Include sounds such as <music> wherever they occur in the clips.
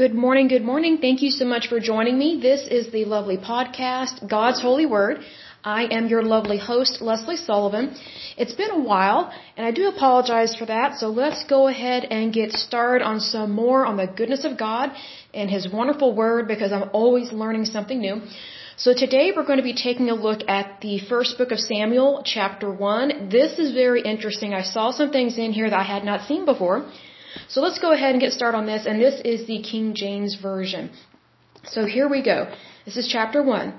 Good morning, good morning. Thank you so much for joining me. This is the lovely podcast, God's Holy Word. I am your lovely host, Leslie Sullivan. It's been a while, and I do apologize for that, so let's go ahead and get started on some more on the goodness of God and His wonderful Word because I'm always learning something new. So today we're going to be taking a look at the first book of Samuel, chapter 1. This is very interesting. I saw some things in here that I had not seen before. So let's go ahead and get started on this, and this is the King James Version. So here we go. This is chapter 1.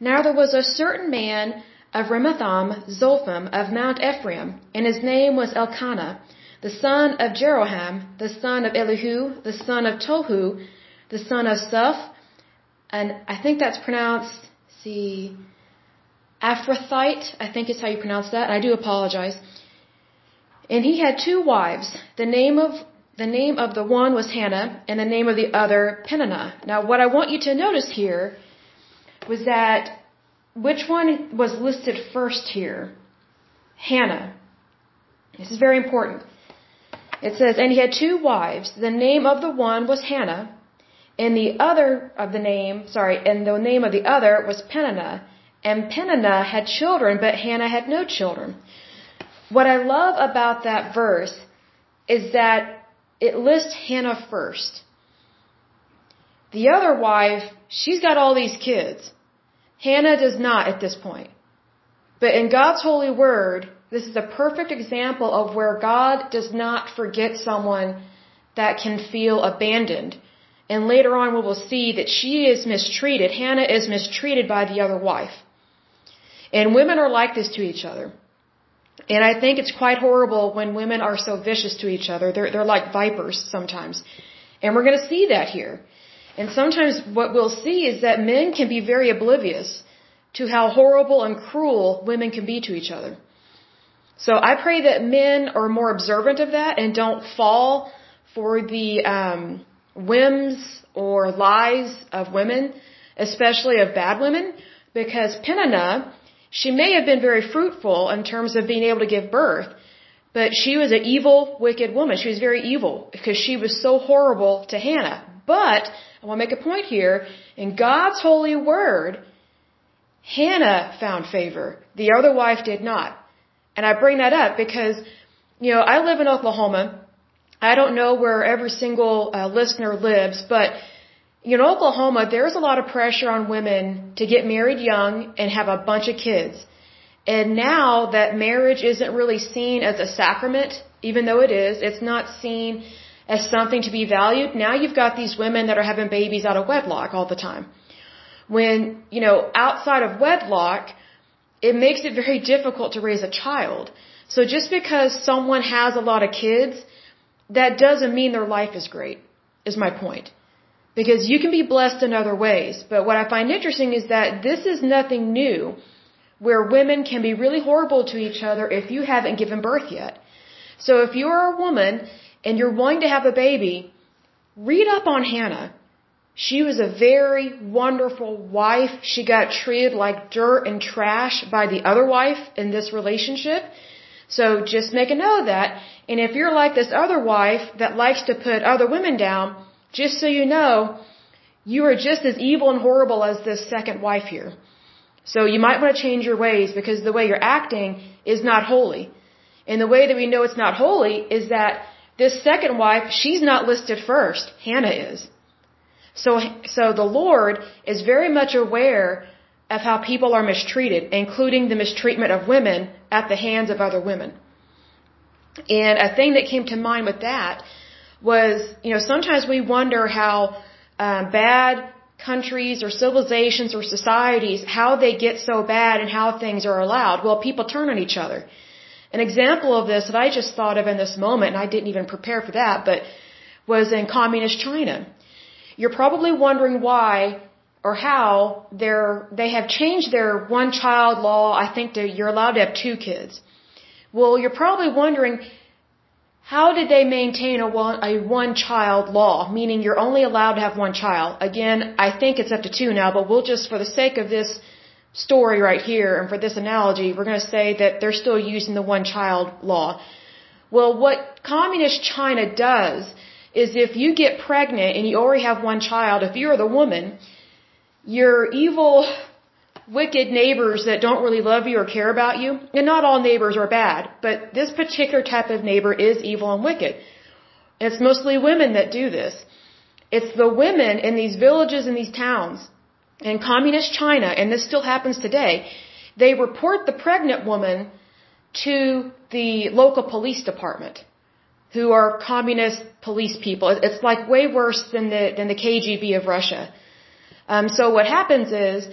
Now there was a certain man of Ramathaim, Zophim, of Mount Ephraim, and his name was Elkanah, the son of Jeroham, the son of Elihu, the son of Tohu, the son of Suf, and I think that's pronounced, see, Aphrathite, I think is how you pronounce that, and I do apologize. And he had two wives. The name of the name of the one was Hannah, and the name of the other Peninnah. Now, what I want you to notice here was that which one was listed first here? Hannah. This is very important. It says, and he had two wives. The name of the one was Hannah, and the other of the name, sorry, and the name of the other was Peninnah. And Peninnah had children, but Hannah had no children. What I love about that verse is that it lists Hannah first. The other wife, she's got all these kids. Hannah does not at this point. But in God's holy word, this is a perfect example of where God does not forget someone that can feel abandoned. And later on we will see that she is mistreated. Hannah is mistreated by the other wife. And women are like this to each other. And I think it's quite horrible when women are so vicious to each other. They're, they're like vipers sometimes. And we're going to see that here. And sometimes what we'll see is that men can be very oblivious to how horrible and cruel women can be to each other. So I pray that men are more observant of that and don't fall for the um, whims or lies of women, especially of bad women, because Peninnah she may have been very fruitful in terms of being able to give birth, but she was an evil, wicked woman. She was very evil because she was so horrible to Hannah. But I want to make a point here. In God's holy word, Hannah found favor. The other wife did not. And I bring that up because, you know, I live in Oklahoma. I don't know where every single uh, listener lives, but in Oklahoma, there's a lot of pressure on women to get married young and have a bunch of kids. And now that marriage isn't really seen as a sacrament, even though it is, it's not seen as something to be valued. Now you've got these women that are having babies out of wedlock all the time. When, you know, outside of wedlock, it makes it very difficult to raise a child. So just because someone has a lot of kids, that doesn't mean their life is great, is my point. Because you can be blessed in other ways. But what I find interesting is that this is nothing new where women can be really horrible to each other if you haven't given birth yet. So if you're a woman and you're wanting to have a baby, read up on Hannah. She was a very wonderful wife. She got treated like dirt and trash by the other wife in this relationship. So just make a note of that. And if you're like this other wife that likes to put other women down, just so you know, you are just as evil and horrible as this second wife here. So you might want to change your ways because the way you're acting is not holy. And the way that we know it's not holy is that this second wife, she's not listed first. Hannah is. So, so the Lord is very much aware of how people are mistreated, including the mistreatment of women at the hands of other women. And a thing that came to mind with that was, you know, sometimes we wonder how um, bad countries or civilizations or societies, how they get so bad and how things are allowed. Well, people turn on each other. An example of this that I just thought of in this moment, and I didn't even prepare for that, but was in communist China. You're probably wondering why or how they're, they have changed their one child law. I think you're allowed to have two kids. Well, you're probably wondering how did they maintain a one, a one child law, meaning you're only allowed to have one child? Again, I think it's up to two now, but we'll just, for the sake of this story right here and for this analogy, we're going to say that they're still using the one child law. Well, what communist China does is if you get pregnant and you already have one child, if you're the woman, your evil, wicked neighbors that don't really love you or care about you, and not all neighbors are bad, but this particular type of neighbor is evil and wicked. It's mostly women that do this. It's the women in these villages and these towns in communist China, and this still happens today. They report the pregnant woman to the local police department, who are communist police people. It's like way worse than the than the KGB of Russia. Um, so what happens is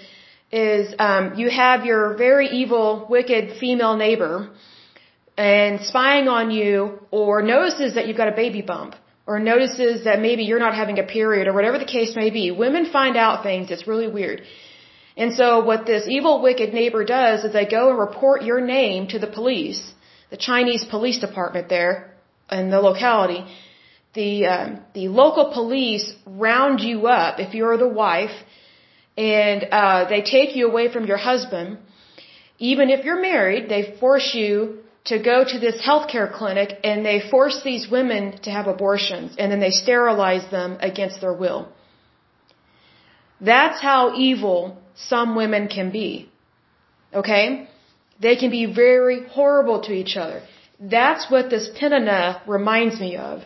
is um, you have your very evil, wicked female neighbor and spying on you or notices that you've got a baby bump or notices that maybe you're not having a period or whatever the case may be. Women find out things. It's really weird. And so what this evil, wicked neighbor does is they go and report your name to the police, the Chinese police department there in the locality. The, um, the local police round you up if you're the wife and, uh, they take you away from your husband. Even if you're married, they force you to go to this healthcare clinic and they force these women to have abortions and then they sterilize them against their will. That's how evil some women can be. Okay? They can be very horrible to each other. That's what this Peninnah reminds me of.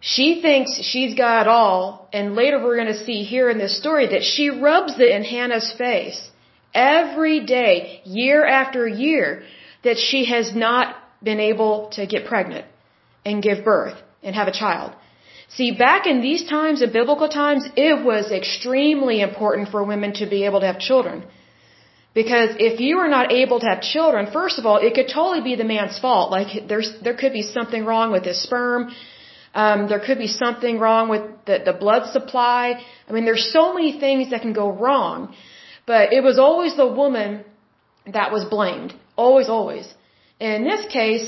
She thinks she's got it all, and later we're going to see here in this story that she rubs it in Hannah's face every day, year after year that she has not been able to get pregnant and give birth and have a child. See, back in these times, in biblical times, it was extremely important for women to be able to have children. Because if you are not able to have children, first of all, it could totally be the man's fault. Like there's, there could be something wrong with his sperm. Um, there could be something wrong with the, the blood supply. I mean, there's so many things that can go wrong. But it was always the woman that was blamed. Always, always. And in this case,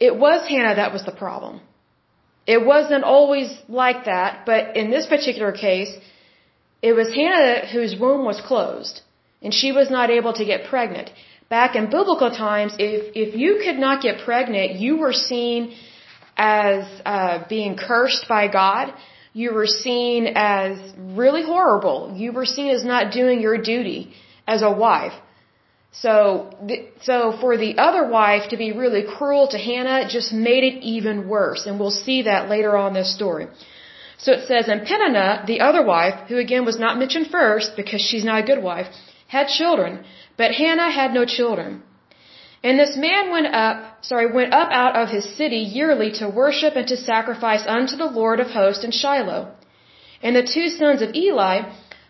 it was Hannah that was the problem. It wasn't always like that, but in this particular case, it was Hannah whose womb was closed, and she was not able to get pregnant. Back in biblical times, if, if you could not get pregnant, you were seen as uh, being cursed by God. You were seen as really horrible. You were seen as not doing your duty as a wife. So, so for the other wife to be really cruel to Hannah just made it even worse, and we'll see that later on this story. So it says, and Peninnah, the other wife, who again was not mentioned first because she's not a good wife, had children, but Hannah had no children. And this man went up, sorry, went up out of his city yearly to worship and to sacrifice unto the Lord of hosts in Shiloh. And the two sons of Eli,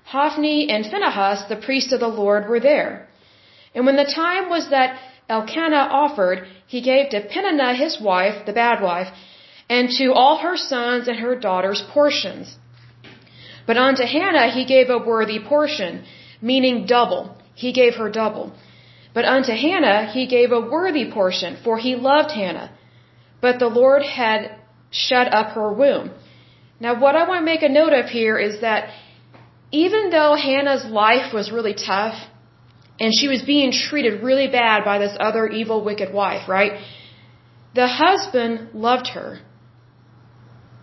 Hophni and Phinehas, the priests of the Lord, were there. And when the time was that Elkanah offered, he gave to Peninnah his wife, the bad wife, and to all her sons and her daughters portions. But unto Hannah he gave a worthy portion, meaning double. He gave her double. But unto Hannah he gave a worthy portion, for he loved Hannah. But the Lord had shut up her womb. Now what I want to make a note of here is that even though Hannah's life was really tough, and she was being treated really bad by this other evil, wicked wife, right? The husband loved her.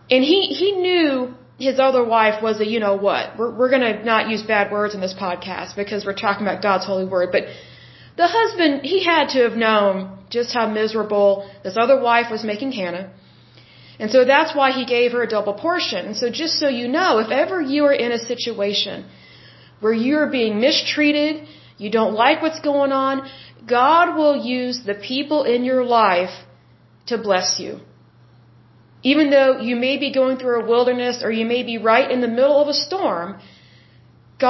And he, he knew his other wife was a you know what. We're, we're going to not use bad words in this podcast because we're talking about God's holy word. But the husband, he had to have known just how miserable this other wife was making Hannah. And so that's why he gave her a double portion. And So just so you know, if ever you are in a situation where you're being mistreated, you don't like what's going on, God will use the people in your life to bless you. Even though you may be going through a wilderness or you may be right in the middle of a storm,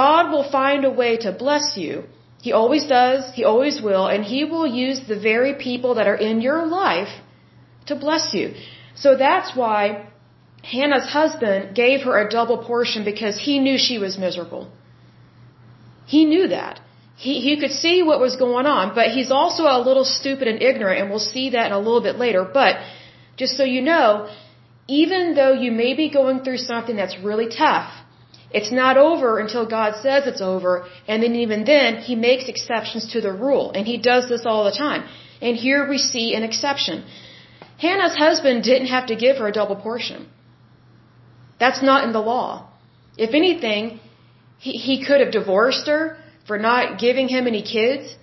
God will find a way to bless you. He always does, He always will, and He will use the very people that are in your life to bless you. So that's why Hannah's husband gave her a double portion because he knew she was miserable. He knew that. He, he could see what was going on, but he's also a little stupid and ignorant, and we'll see that in a little bit later. But just so you know, even though you may be going through something that's really tough, it's not over until God says it's over, and then even then, He makes exceptions to the rule, and He does this all the time. And here we see an exception. Hannah's husband didn't have to give her a double portion. That's not in the law. If anything, he, he could have divorced her for not giving him any kids.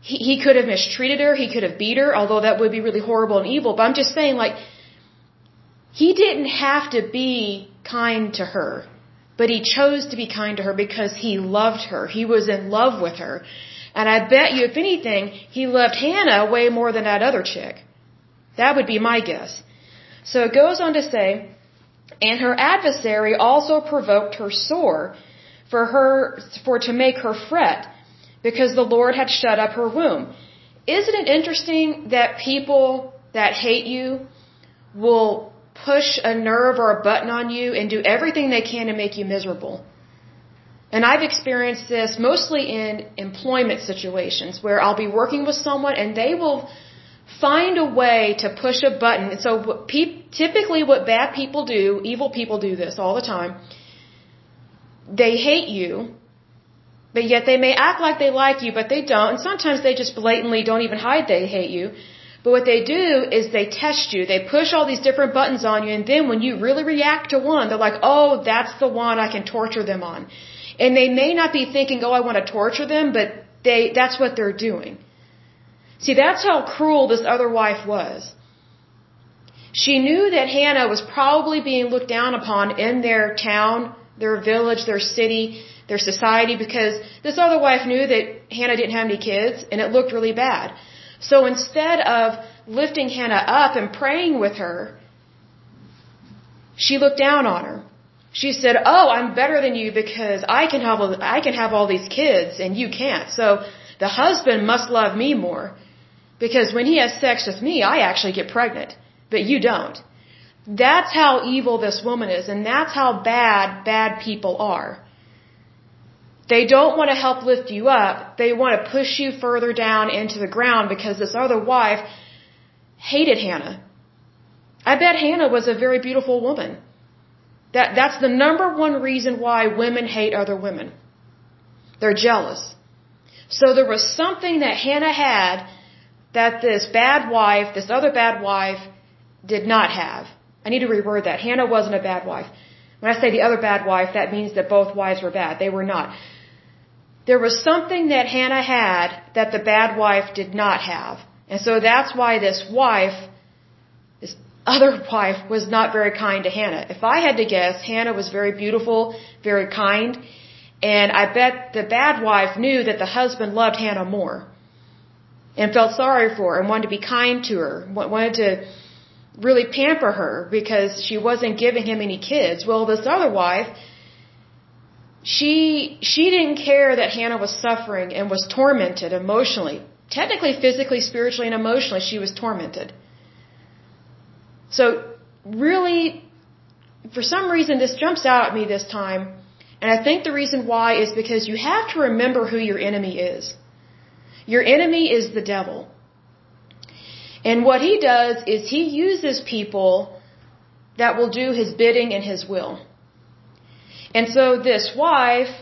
He, he could have mistreated her. He could have beat her, although that would be really horrible and evil. But I'm just saying, like, he didn't have to be kind to her, but he chose to be kind to her because he loved her. He was in love with her. And I bet you, if anything, he loved Hannah way more than that other chick. That would be my guess. So it goes on to say, and her adversary also provoked her sore for her, for to make her fret because the Lord had shut up her womb. Isn't it interesting that people that hate you will push a nerve or a button on you and do everything they can to make you miserable? And I've experienced this mostly in employment situations where I'll be working with someone and they will find a way to push a button. And so typically what bad people do, evil people do this all the time. They hate you, but yet they may act like they like you, but they don't. And sometimes they just blatantly don't even hide they hate you. But what they do is they test you. They push all these different buttons on you. And then when you really react to one, they're like, oh, that's the one I can torture them on. And they may not be thinking, oh, I want to torture them, but they, that's what they're doing. See, that's how cruel this other wife was. She knew that Hannah was probably being looked down upon in their town, their village, their city, their society, because this other wife knew that Hannah didn't have any kids, and it looked really bad. So instead of lifting Hannah up and praying with her, she looked down on her. She said, "Oh, I'm better than you because I can have all, I can have all these kids and you can't. So the husband must love me more because when he has sex with me, I actually get pregnant, but you don't." That's how evil this woman is and that's how bad bad people are. They don't want to help lift you up. They want to push you further down into the ground because this other wife hated Hannah. I bet Hannah was a very beautiful woman. That, that's the number one reason why women hate other women. They're jealous. So there was something that Hannah had that this bad wife, this other bad wife, did not have. I need to reword that. Hannah wasn't a bad wife. When I say the other bad wife, that means that both wives were bad. They were not. There was something that Hannah had that the bad wife did not have. And so that's why this wife this other <laughs> wife was not very kind to Hannah. If I had to guess, Hannah was very beautiful, very kind, and I bet the bad wife knew that the husband loved Hannah more and felt sorry for her and wanted to be kind to her, wanted to really pamper her because she wasn't giving him any kids. Well, this other wife, she she didn't care that Hannah was suffering and was tormented emotionally. Technically, physically, spiritually, and emotionally, she was tormented. So really, for some reason, this jumps out at me this time. And I think the reason why is because you have to remember who your enemy is. Your enemy is the devil. And what he does is he uses people that will do his bidding and his will. And so this wife,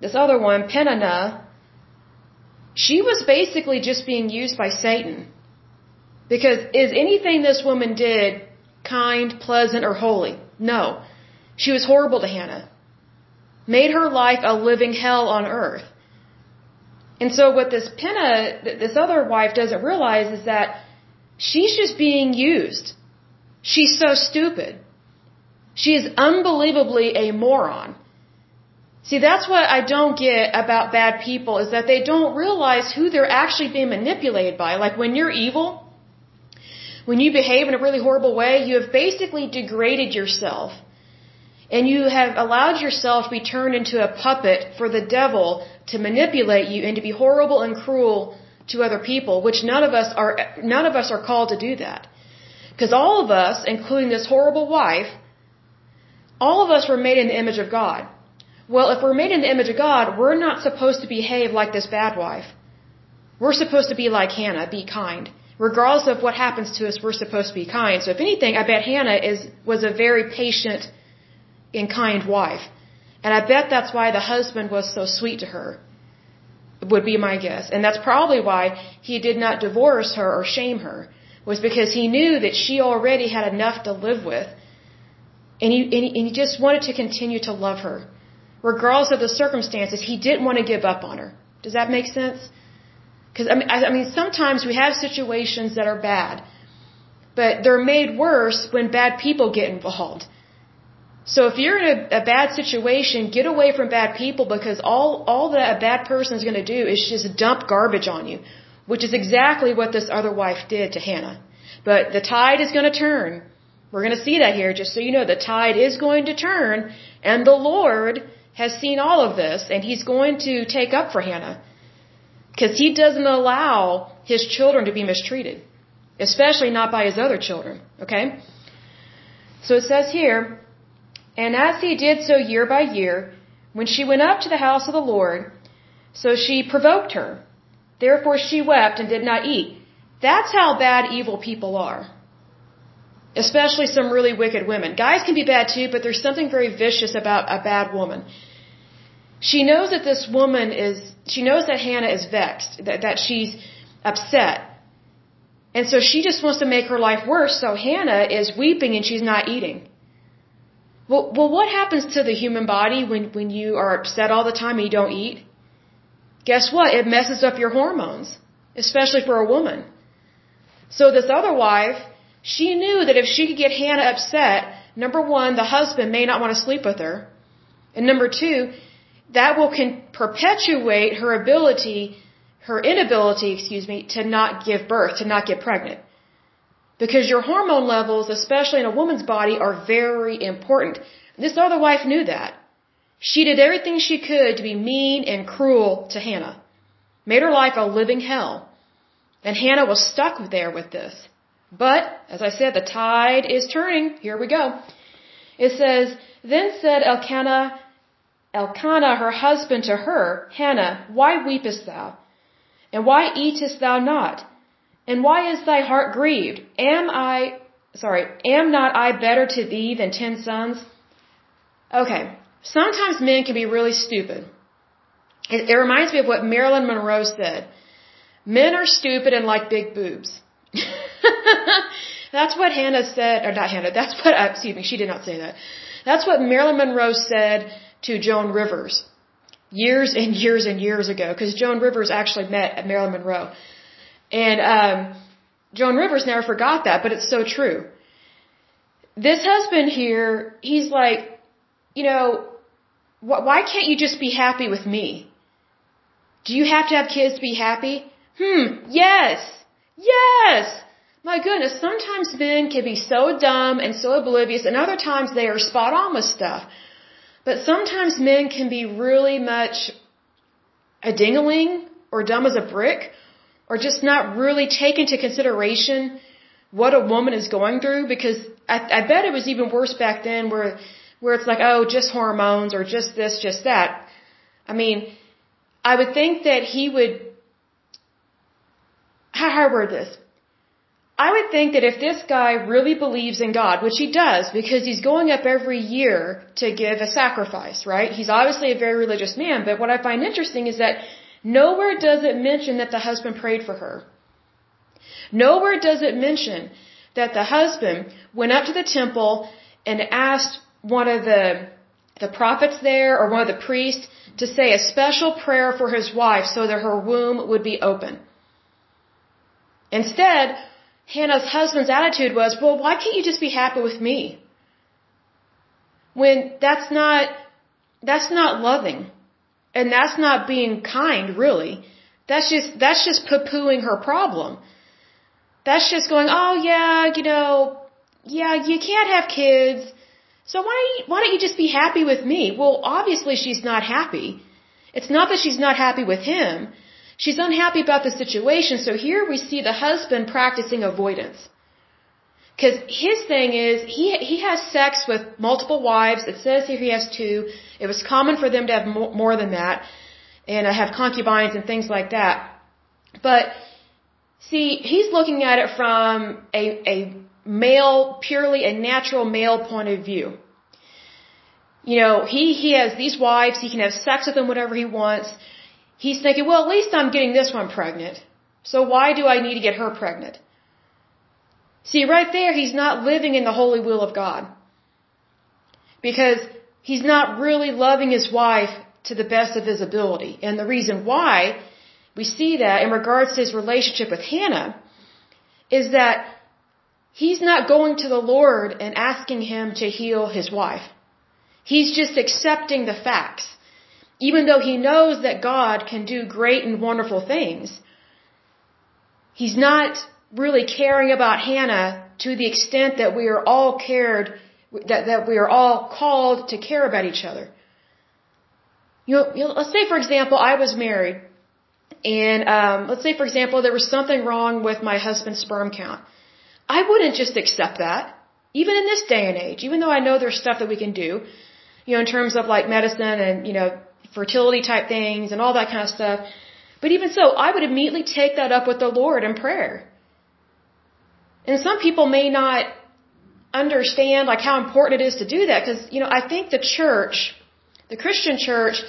this other one, Peninnah, she was basically just being used by Satan. Because is anything this woman did kind, pleasant, or holy? No. She was horrible to Hannah. Made her life a living hell on earth. And so what this Penna, this other wife doesn't realize is that she's just being used. She's so stupid. She is unbelievably a moron. See, that's what I don't get about bad people is that they don't realize who they're actually being manipulated by. Like when you're evil, when you behave in a really horrible way, you have basically degraded yourself. And you have allowed yourself to be turned into a puppet for the devil to manipulate you and to be horrible and cruel to other people, which none of us are, none of us are called to do that. Because all of us, including this horrible wife, all of us were made in the image of God. Well, if we're made in the image of God, we're not supposed to behave like this bad wife. We're supposed to be like Hannah, be kind regardless of what happens to us, we're supposed to be kind. So if anything, I bet Hannah is was a very patient and kind wife. And I bet that's why the husband was so sweet to her. Would be my guess. And that's probably why he did not divorce her or shame her. was because he knew that she already had enough to live with. And he, and he, and he just wanted to continue to love her. Regardless of the circumstances, he didn't want to give up on her. Does that make sense? Because I mean, I, I mean, sometimes we have situations that are bad, but they're made worse when bad people get involved. So if you're in a, a bad situation, get away from bad people because all all that a bad person is going to do is just dump garbage on you, which is exactly what this other wife did to Hannah. But the tide is going to turn. We're going to see that here, just so you know. The tide is going to turn, and the Lord has seen all of this, and He's going to take up for Hannah. Because He doesn't allow His children to be mistreated, especially not by His other children, okay? So it says here, and as he did so year by year, when she went up to the house of the Lord, so she provoked her. Therefore she wept and did not eat. That's how bad evil people are. Especially some really wicked women. Guys can be bad too, but there's something very vicious about a bad woman. She knows that this woman is, she knows that Hannah is vexed, that, that she's upset. And so she just wants to make her life worse, so Hannah is weeping and she's not eating. Well, well, what happens to the human body when, when you are upset all the time and you don't eat? Guess what? It messes up your hormones, especially for a woman. So this other wife, she knew that if she could get Hannah upset, number one, the husband may not want to sleep with her. And number two, that will can perpetuate her ability, her inability, excuse me, to not give birth, to not get pregnant. Because your hormone levels, especially in a woman's body, are very important. This other wife knew that. She did everything she could to be mean and cruel to Hannah. Made her life a living hell. And Hannah was stuck there with this. But, as I said, the tide is turning. Here we go. It says, Then said Elkanah, Elkanah her husband to her, Hannah, why weepest thou? And why eatest thou not? And why is thy heart grieved? Am I, sorry, am not I better to thee than ten sons? Okay, sometimes men can be really stupid. It, it reminds me of what Marilyn Monroe said. Men are stupid and like big boobs. <laughs> that's what Hannah said, or not Hannah, that's what, uh, excuse me, she did not say that. That's what Marilyn Monroe said to Joan Rivers years and years and years ago, because Joan Rivers actually met at Marilyn Monroe. And um, Joan Rivers never forgot that, but it's so true. This husband here, he's like, you know, wh- why can't you just be happy with me? Do you have to have kids to be happy? Hmm, yes, yes. My goodness, sometimes men can be so dumb and so oblivious, and other times they are spot on with stuff. But sometimes men can be really much a dingling or dumb as a brick, or just not really take into consideration what a woman is going through because I, I bet it was even worse back then where where it's like oh just hormones or just this just that i mean i would think that he would how how word this I would think that if this guy really believes in God, which he does because he's going up every year to give a sacrifice, right? He's obviously a very religious man, but what I find interesting is that Nowhere does it mention that the husband prayed for her. Nowhere does it mention that the husband went up to the temple and asked one of the the prophets there or one of the priests to say a special prayer for his wife so that her womb would be open. Instead, Hannah's husband's attitude was, well, why can't you just be happy with me? When that's not, that's not loving. And that's not being kind, really. That's just, that's just poo-pooing her problem. That's just going, oh yeah, you know, yeah, you can't have kids. So why you, why don't you just be happy with me? Well, obviously she's not happy. It's not that she's not happy with him. She's unhappy about the situation. So here we see the husband practicing avoidance. Because his thing is, he he has sex with multiple wives. It says here he has two. It was common for them to have more, than that, and uh, have concubines and things like that. But see, he's looking at it from a a male, purely a natural male point of view. You know, he he has these wives. He can have sex with them whenever he wants. He's thinking, well, at least I'm getting this one pregnant. So why do I need to get her pregnant? See, right there, he's not living in the holy will of God. Because he's not really loving his wife to the best of his ability. And the reason why we see that in regards to his relationship with Hannah is that he's not going to the Lord and asking him to heal his wife. He's just accepting the facts. Even though he knows that God can do great and wonderful things, he's not really caring about Hannah to the extent that we are all cared, that, that we are all called to care about each other. You know, you know let's say for example, I was married, and um, let's say for example there was something wrong with my husband's sperm count. I wouldn't just accept that, even in this day and age, even though I know there's stuff that we can do, you know, in terms of like medicine and you know fertility type things and all that kind of stuff. But even so, I would immediately take that up with the Lord in prayer. And some people may not understand like how important it is to do that because, you know, I think the church, the Christian church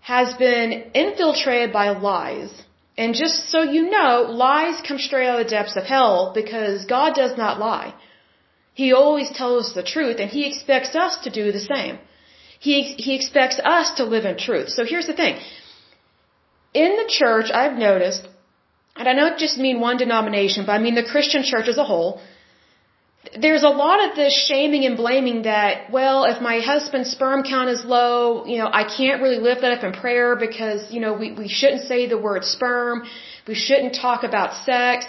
has been infiltrated by lies. And just so you know, lies come straight out of the depths of hell because God does not lie. He always tells the truth and He expects us to do the same. He, he expects us to live in truth. So here's the thing. In the church, I've noticed and I don't just mean one denomination, but I mean the Christian church as a whole, there's a lot of this shaming and blaming that, well, if my husband's sperm count is low, you know, I can't really lift that up in prayer because, you know, we, we shouldn't say the word sperm. We shouldn't talk about sex.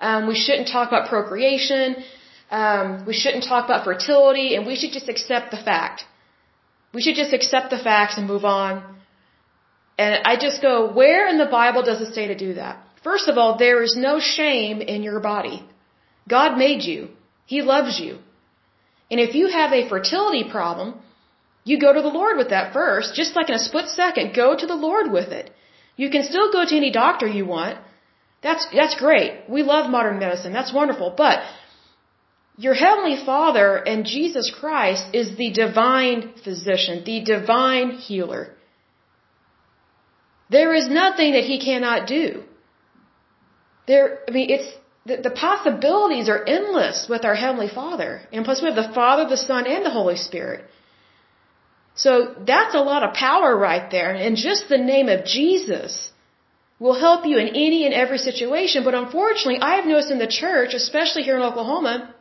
Um, we shouldn't talk about procreation. Um, we shouldn't talk about fertility and we should just accept the fact. We should just accept the facts and move on. And I just go, where in the Bible does it say to do that? First of all, there is no shame in your body. God made you. He loves you. And if you have a fertility problem, you go to the Lord with that first, just like in a split second, go to the Lord with it. You can still go to any doctor you want. That's, that's great. We love modern medicine. That's wonderful. But your Heavenly Father and Jesus Christ is the divine physician, the divine healer. There is nothing that He cannot do. There, I mean, it's, the, the possibilities are endless with our Heavenly Father. And plus we have the Father, the Son, and the Holy Spirit. So that's a lot of power right there. And just the name of Jesus will help you in any and every situation. But unfortunately, I have noticed in the church, especially here in Oklahoma,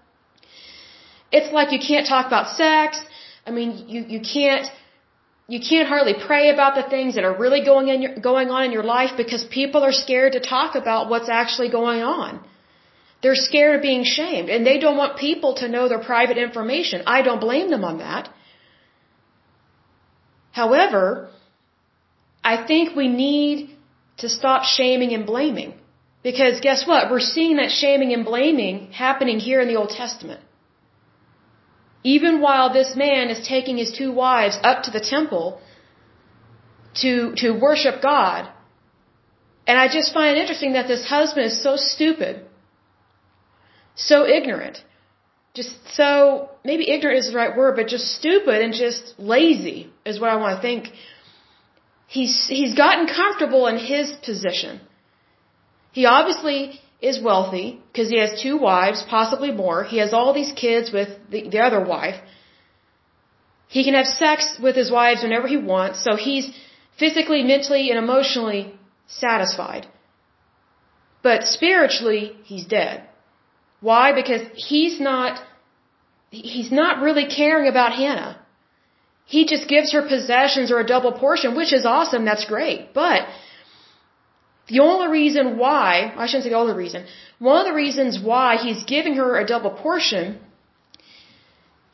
it's like you can't talk about sex. I mean, you, you can't you can't hardly pray about the things that are really going in your, going on in your life because people are scared to talk about what's actually going on. They're scared of being shamed and they don't want people to know their private information. I don't blame them on that. However, I think we need to stop shaming and blaming. Because guess what? We're seeing that shaming and blaming happening here in the Old Testament. Even while this man is taking his two wives up to the temple to, to worship God. And I just find it interesting that this husband is so stupid, so ignorant, just so, maybe ignorant is the right word, but just stupid and just lazy is what I want to think. He's, he's gotten comfortable in his position. He obviously is wealthy because he has two wives, possibly more. He has all these kids with the, the other wife. He can have sex with his wives whenever he wants, so he's physically, mentally, and emotionally satisfied. But spiritually, he's dead. Why? Because he's not, he's not really caring about Hannah. He just gives her possessions or a double portion, which is awesome, that's great. But the only reason why, I shouldn't say the only reason, one of the reasons why he's giving her a double portion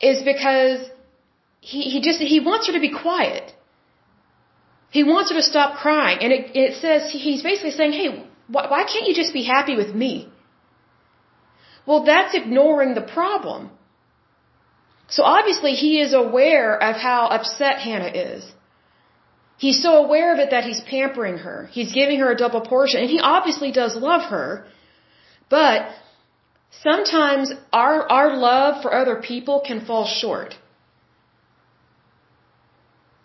is because he, he just, he wants her to be quiet. He wants her to stop crying. And it, it says, he's basically saying, hey, why, why can't you just be happy with me? Well, that's ignoring the problem. So obviously he is aware of how upset Hannah is. He's so aware of it that he's pampering her. He's giving her a double portion. And he obviously does love her. But sometimes our, our love for other people can fall short.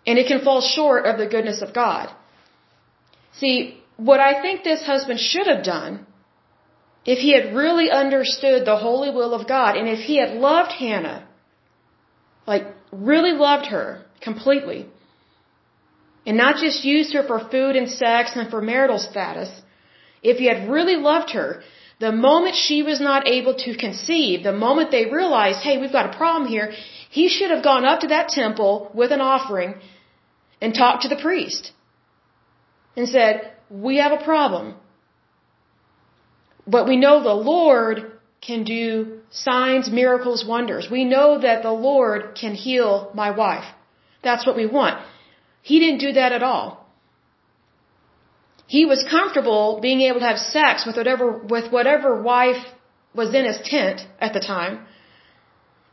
And it can fall short of the goodness of God. See, what I think this husband should have done if he had really understood the holy will of God, and if he had loved Hannah, like really loved her completely, and not just used her for food and sex and for marital status, if he had really loved her, the moment she was not able to conceive, the moment they realized, hey, we've got a problem here, he should have gone up to that temple with an offering and talked to the priest and said, we have a problem. But we know the Lord can do signs, miracles, wonders. We know that the Lord can heal my wife. That's what we want. He didn't do that at all. He was comfortable being able to have sex with whatever, with whatever wife was in his tent at the time.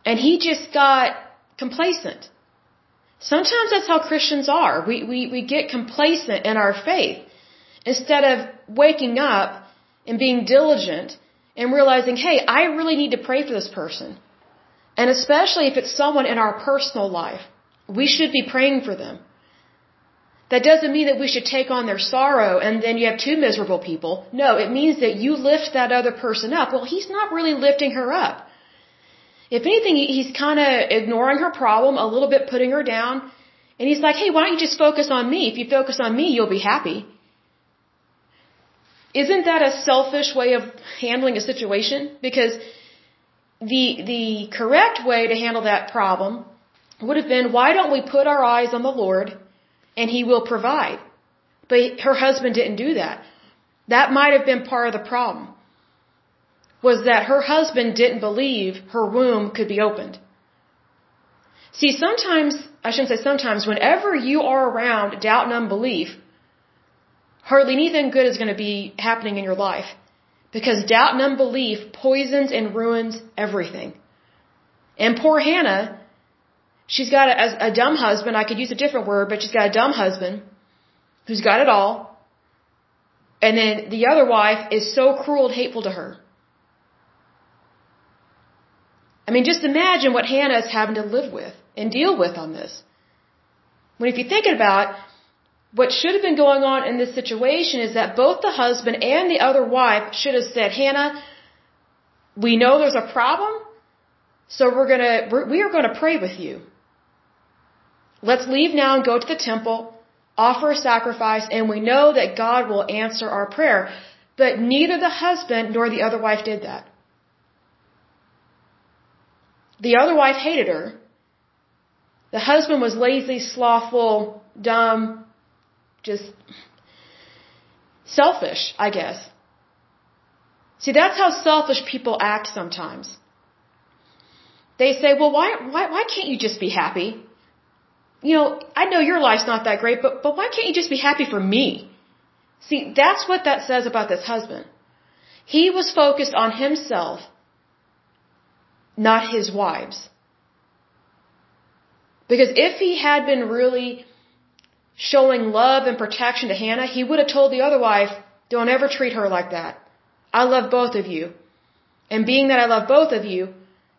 And he just got complacent. Sometimes that's how Christians are. We, we, we get complacent in our faith. Instead of waking up and being diligent and realizing, hey, I really need to pray for this person. And especially if it's someone in our personal life, we should be praying for them. That doesn't mean that we should take on their sorrow and then you have two miserable people. No, it means that you lift that other person up. Well, he's not really lifting her up. If anything, he's kind of ignoring her problem, a little bit putting her down. And he's like, hey, why don't you just focus on me? If you focus on me, you'll be happy. Isn't that a selfish way of handling a situation? Because the, the correct way to handle that problem would have been, why don't we put our eyes on the Lord and he will provide. But her husband didn't do that. That might have been part of the problem. Was that her husband didn't believe her womb could be opened. See, sometimes, I shouldn't say sometimes, whenever you are around doubt and unbelief, hardly anything good is going to be happening in your life. Because doubt and unbelief poisons and ruins everything. And poor Hannah She's got a, a dumb husband. I could use a different word, but she's got a dumb husband who's got it all. And then the other wife is so cruel and hateful to her. I mean, just imagine what Hannah is having to live with and deal with on this. When if you think about what should have been going on in this situation is that both the husband and the other wife should have said, Hannah, we know there's a problem, so we're gonna, we're, we are gonna pray with you. Let's leave now and go to the temple, offer a sacrifice, and we know that God will answer our prayer. But neither the husband nor the other wife did that. The other wife hated her. The husband was lazy, slothful, dumb, just selfish, I guess. See, that's how selfish people act sometimes. They say, well, why, why, why can't you just be happy? You know, I know your life's not that great, but, but why can't you just be happy for me? See, that's what that says about this husband. He was focused on himself, not his wives. Because if he had been really showing love and protection to Hannah, he would have told the other wife, don't ever treat her like that. I love both of you. And being that I love both of you,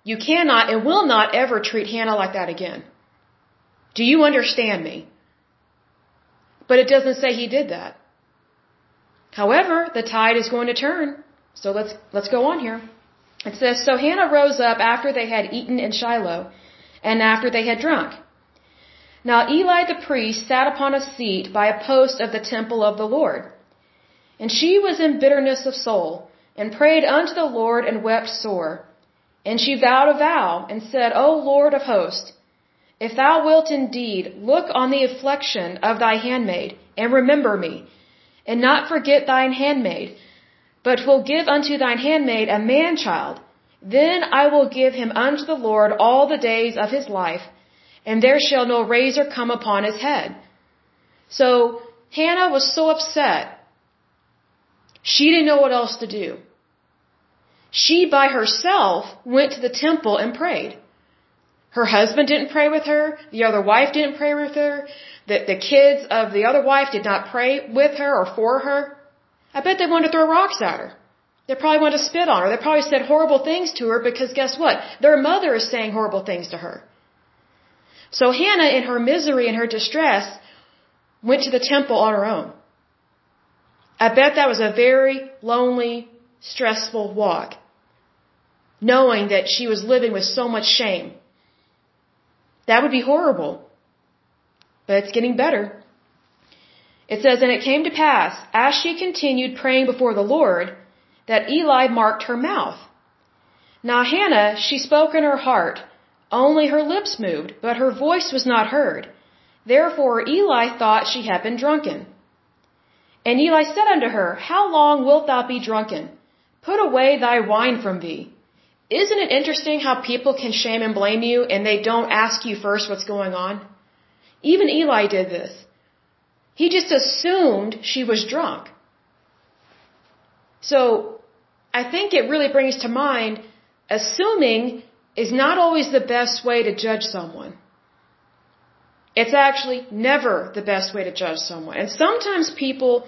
you cannot and will not ever treat Hannah like that again. Do you understand me? But it doesn't say he did that. However, the tide is going to turn. So let's, let's go on here. It says, So Hannah rose up after they had eaten in Shiloh, and after they had drunk. Now Eli the priest sat upon a seat by a post of the temple of the Lord. And she was in bitterness of soul, and prayed unto the Lord and wept sore. And she vowed a vow, and said, O Lord of hosts, if thou wilt indeed look on the affliction of thy handmaid, and remember me, and not forget thine handmaid, but will give unto thine handmaid a man child, then I will give him unto the Lord all the days of his life, and there shall no razor come upon his head. So Hannah was so upset. She didn't know what else to do. She by herself went to the temple and prayed. Her husband didn't pray with her. The other wife didn't pray with her. The, the kids of the other wife did not pray with her or for her. I bet they wanted to throw rocks at her. They probably wanted to spit on her. They probably said horrible things to her because guess what? Their mother is saying horrible things to her. So Hannah, in her misery and her distress, went to the temple on her own. I bet that was a very lonely stressful walk, knowing that she was living with so much shame. That would be horrible. But it's getting better. It says, And it came to pass, as she continued praying before the Lord, that Eli marked her mouth. Now Hannah, she spoke in her heart, only her lips moved, but her voice was not heard. Therefore Eli thought she had been drunken. And Eli said unto her, How long wilt thou be drunken? Put away thy wine from thee. Isn't it interesting how people can shame and blame you and they don't ask you first what's going on? Even Eli did this. He just assumed she was drunk. So, I think it really brings to mind assuming is not always the best way to judge someone. It's actually never the best way to judge someone. And sometimes people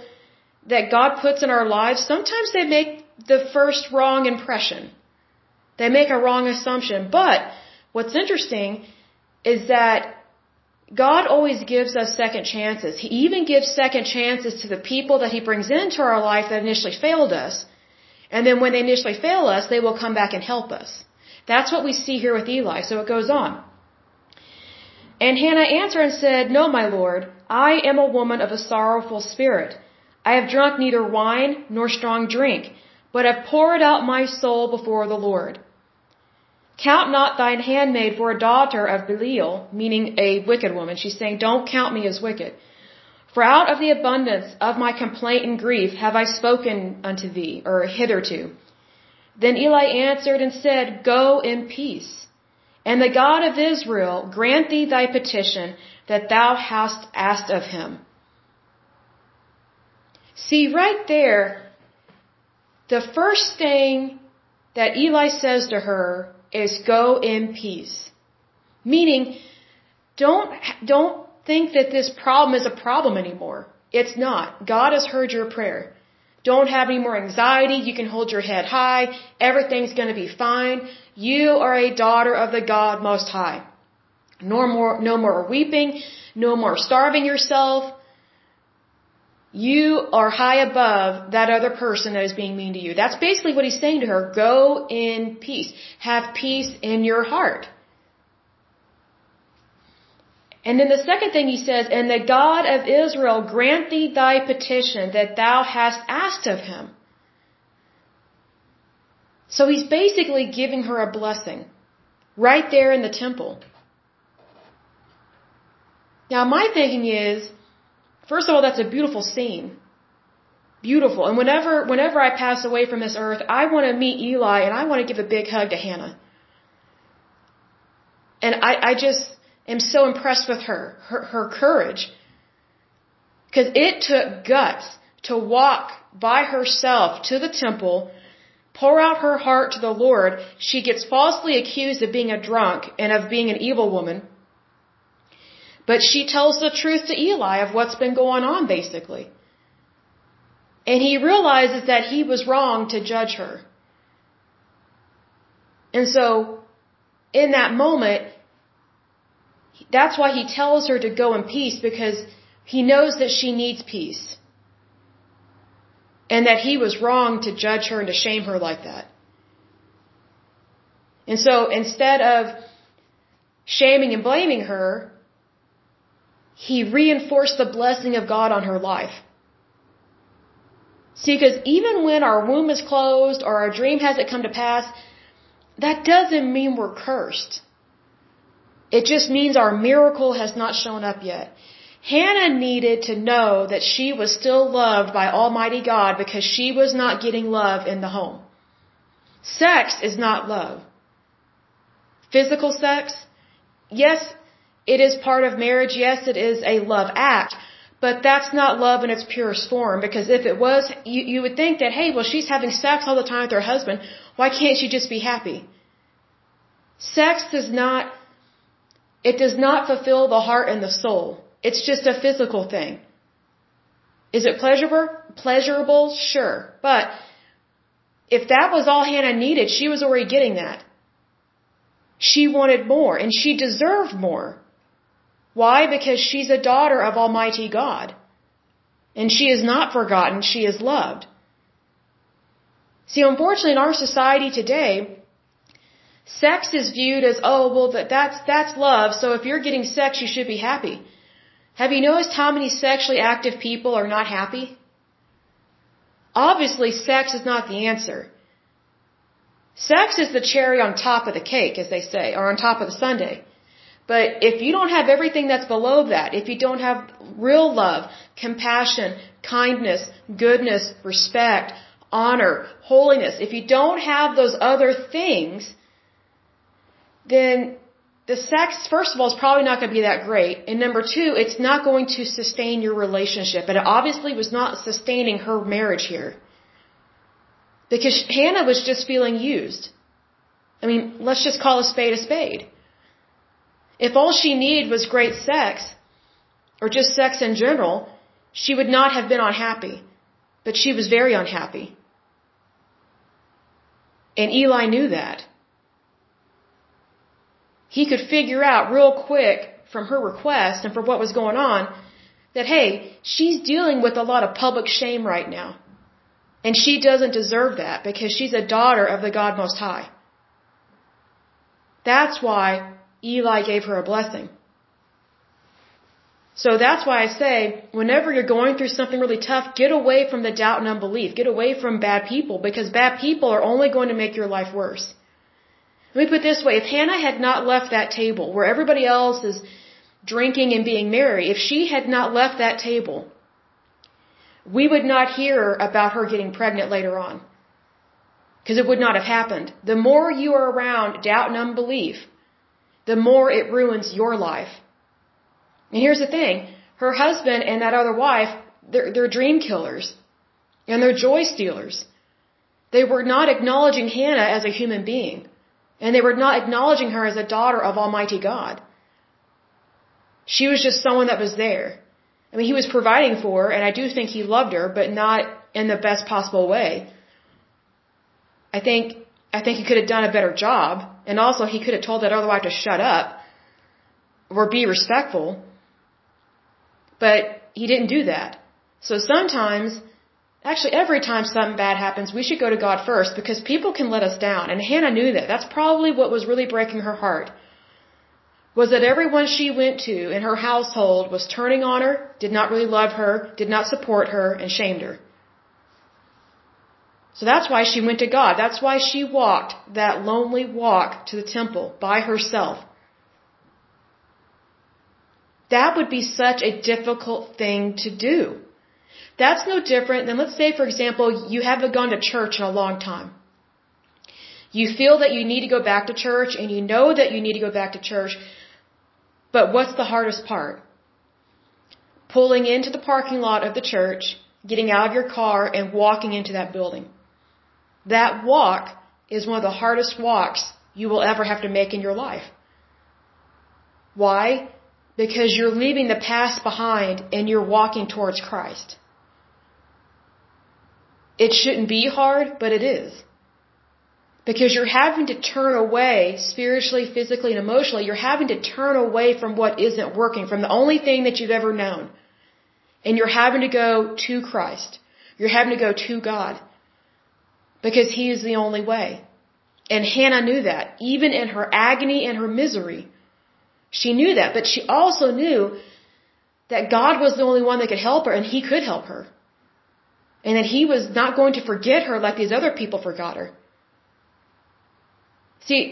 that God puts in our lives, sometimes they make the first wrong impression. They make a wrong assumption. But what's interesting is that God always gives us second chances. He even gives second chances to the people that He brings into our life that initially failed us. And then when they initially fail us, they will come back and help us. That's what we see here with Eli. So it goes on. And Hannah answered and said, No, my lord, I am a woman of a sorrowful spirit. I have drunk neither wine nor strong drink, but have poured out my soul before the Lord. Count not thine handmaid for a daughter of Belial, meaning a wicked woman. She's saying, Don't count me as wicked. For out of the abundance of my complaint and grief have I spoken unto thee, or hitherto. Then Eli answered and said, Go in peace. And the God of Israel grant thee thy petition that thou hast asked of him. See, right there, the first thing that Eli says to her is go in peace. Meaning, don't, don't think that this problem is a problem anymore. It's not. God has heard your prayer. Don't have any more anxiety. You can hold your head high. Everything's going to be fine. You are a daughter of the God Most High. No more, no more weeping. No more starving yourself. You are high above that other person that is being mean to you. That's basically what he's saying to her. Go in peace. Have peace in your heart. And then the second thing he says, and the God of Israel grant thee thy petition that thou hast asked of him. So he's basically giving her a blessing right there in the temple. Now my thinking is, first of all, that's a beautiful scene. Beautiful. And whenever, whenever I pass away from this earth, I want to meet Eli and I want to give a big hug to Hannah. And I, I just, am so impressed with her, her, her courage. Because it took guts to walk by herself to the temple, pour out her heart to the Lord. She gets falsely accused of being a drunk and of being an evil woman. But she tells the truth to Eli of what's been going on, basically. And he realizes that he was wrong to judge her. And so, in that moment, that's why he tells her to go in peace because he knows that she needs peace. And that he was wrong to judge her and to shame her like that. And so instead of shaming and blaming her, he reinforced the blessing of God on her life. See, because even when our womb is closed or our dream hasn't come to pass, that doesn't mean we're cursed. It just means our miracle has not shown up yet. Hannah needed to know that she was still loved by Almighty God because she was not getting love in the home. Sex is not love. Physical sex, yes, it is part of marriage. Yes, it is a love act. But that's not love in its purest form because if it was, you, you would think that, hey, well, she's having sex all the time with her husband. Why can't she just be happy? Sex does not it does not fulfill the heart and the soul. It's just a physical thing. Is it pleasurable? Pleasurable? Sure. But if that was all Hannah needed, she was already getting that. She wanted more and she deserved more. Why? Because she's a daughter of Almighty God. And she is not forgotten, she is loved. See, unfortunately, in our society today, sex is viewed as, oh, well, that, that's, that's love, so if you're getting sex, you should be happy. Have you noticed how many sexually active people are not happy? Obviously, sex is not the answer. Sex is the cherry on top of the cake, as they say, or on top of the sundae. But if you don't have everything that's below that, if you don't have real love, compassion, kindness, goodness, respect, honor, holiness, if you don't have those other things, then the sex, first of all, is probably not going to be that great. And number two, it's not going to sustain your relationship. And it obviously was not sustaining her marriage here. Because Hannah was just feeling used. I mean, let's just call a spade a spade. If all she needed was great sex, or just sex in general, she would not have been unhappy. But she was very unhappy. And Eli knew that. He could figure out real quick from her request and from what was going on that, hey, she's dealing with a lot of public shame right now. And she doesn't deserve that because she's a daughter of the God Most High. That's why Eli gave her a blessing. So that's why I say, whenever you're going through something really tough, get away from the doubt and unbelief. Get away from bad people because bad people are only going to make your life worse. Let me put this way. If Hannah had not left that table where everybody else is drinking and being merry, if she had not left that table, we would not hear about her getting pregnant later on. Because it would not have happened. The more you are around doubt and unbelief, the more it ruins your life. And here's the thing. Her husband and that other wife, they're, they're dream killers. And they're joy stealers. They were not acknowledging Hannah as a human being. And they were not acknowledging her as a daughter of Almighty God. She was just someone that was there. I mean, he was providing for her, and I do think he loved her, but not in the best possible way. I think I think he could have done a better job. And also, he could have told that other wife to shut up or be respectful. But he didn't do that. So sometimes, actually, every time something bad happens, we should go to God first because people can let us down. And Hannah knew that. That's probably what was really breaking her heart. Was that everyone she went to in her household was turning on her, did not really love her, did not support her, and shamed her. So that's why she went to God. That's why she walked that lonely walk to the temple by herself. That would be such a difficult thing to do. That's no different than, let's say, for example, you haven't gone to church in a long time. You feel that you need to go back to church and you know that you need to go back to church, but what's the hardest part? Pulling into the parking lot of the church, getting out of your car, and walking into that building. That walk is one of the hardest walks you will ever have to make in your life. Why? Because you're leaving the past behind and you're walking towards Christ. It shouldn't be hard, but it is. Because you're having to turn away spiritually, physically, and emotionally. You're having to turn away from what isn't working, from the only thing that you've ever known. And you're having to go to Christ. You're having to go to God because he is the only way. And Hannah knew that. Even in her agony and her misery, she knew that. But she also knew that God was the only one that could help her and he could help her. And that he was not going to forget her like these other people forgot her. See,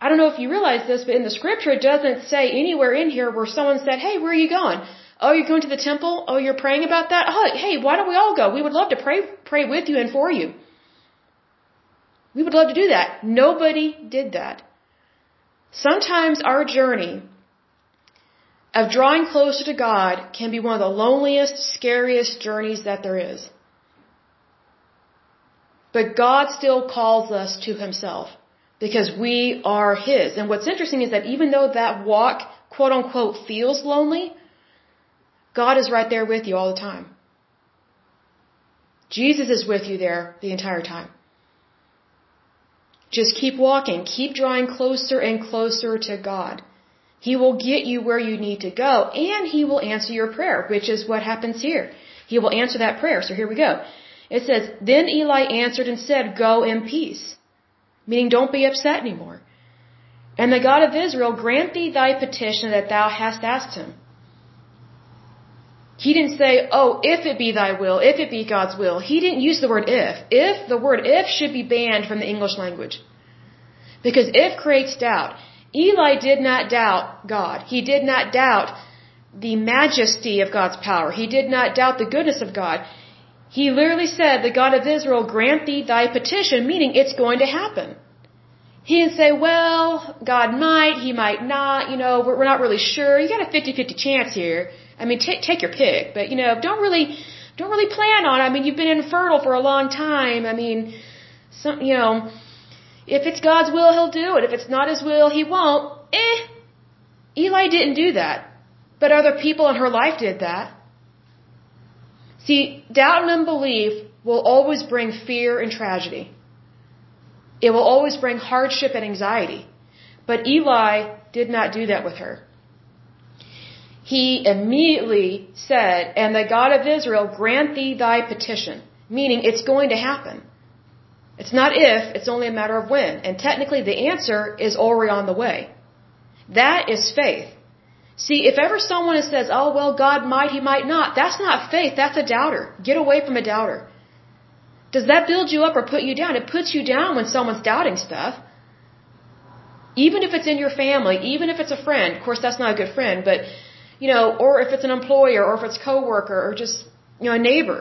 I don't know if you realize this, but in the scripture it doesn't say anywhere in here where someone said, hey, where are you going? Oh, you're going to the temple? Oh, you're praying about that? Oh, hey, why don't we all go? We would love to pray, pray with you and for you. We would love to do that. Nobody did that. Sometimes our journey of drawing closer to God can be one of the loneliest, scariest journeys that there is. But God still calls us to Himself because we are His. And what's interesting is that even though that walk, quote unquote, feels lonely, God is right there with you all the time. Jesus is with you there the entire time. Just keep walking. Keep drawing closer and closer to God. He will get you where you need to go and He will answer your prayer, which is what happens here. He will answer that prayer. So here we go. It says, Then Eli answered and said, Go in peace. Meaning, don't be upset anymore. And the God of Israel grant thee thy petition that thou hast asked him. He didn't say, oh, if it be thy will, if it be God's will. He didn't use the word if. If, the word if should be banned from the English language. Because if creates doubt. Eli did not doubt God. He did not doubt the majesty of God's power. He did not doubt the goodness of God. He literally said, the God of Israel grant thee thy petition, meaning it's going to happen. He didn't say, well, God might, he might not, you know, we're, not really sure. You got a 50-50 chance here. I mean, take, take your pick, but you know, don't really, don't really plan on. I mean, you've been infertile for a long time. I mean, some, you know, if it's God's will, he'll do it. If it's not his will, he won't. Eh. Eli didn't do that. But other people in her life did that. See, doubt and unbelief will always bring fear and tragedy. It will always bring hardship and anxiety. But Eli did not do that with her. He immediately said, And the God of Israel grant thee thy petition. Meaning, it's going to happen. It's not if, it's only a matter of when. And technically, the answer is already on the way. That is faith. See, if ever someone says, oh, well, God might, he might not, that's not faith, that's a doubter. Get away from a doubter. Does that build you up or put you down? It puts you down when someone's doubting stuff. Even if it's in your family, even if it's a friend. Of course, that's not a good friend, but, you know, or if it's an employer, or if it's coworker, or just, you know, a neighbor.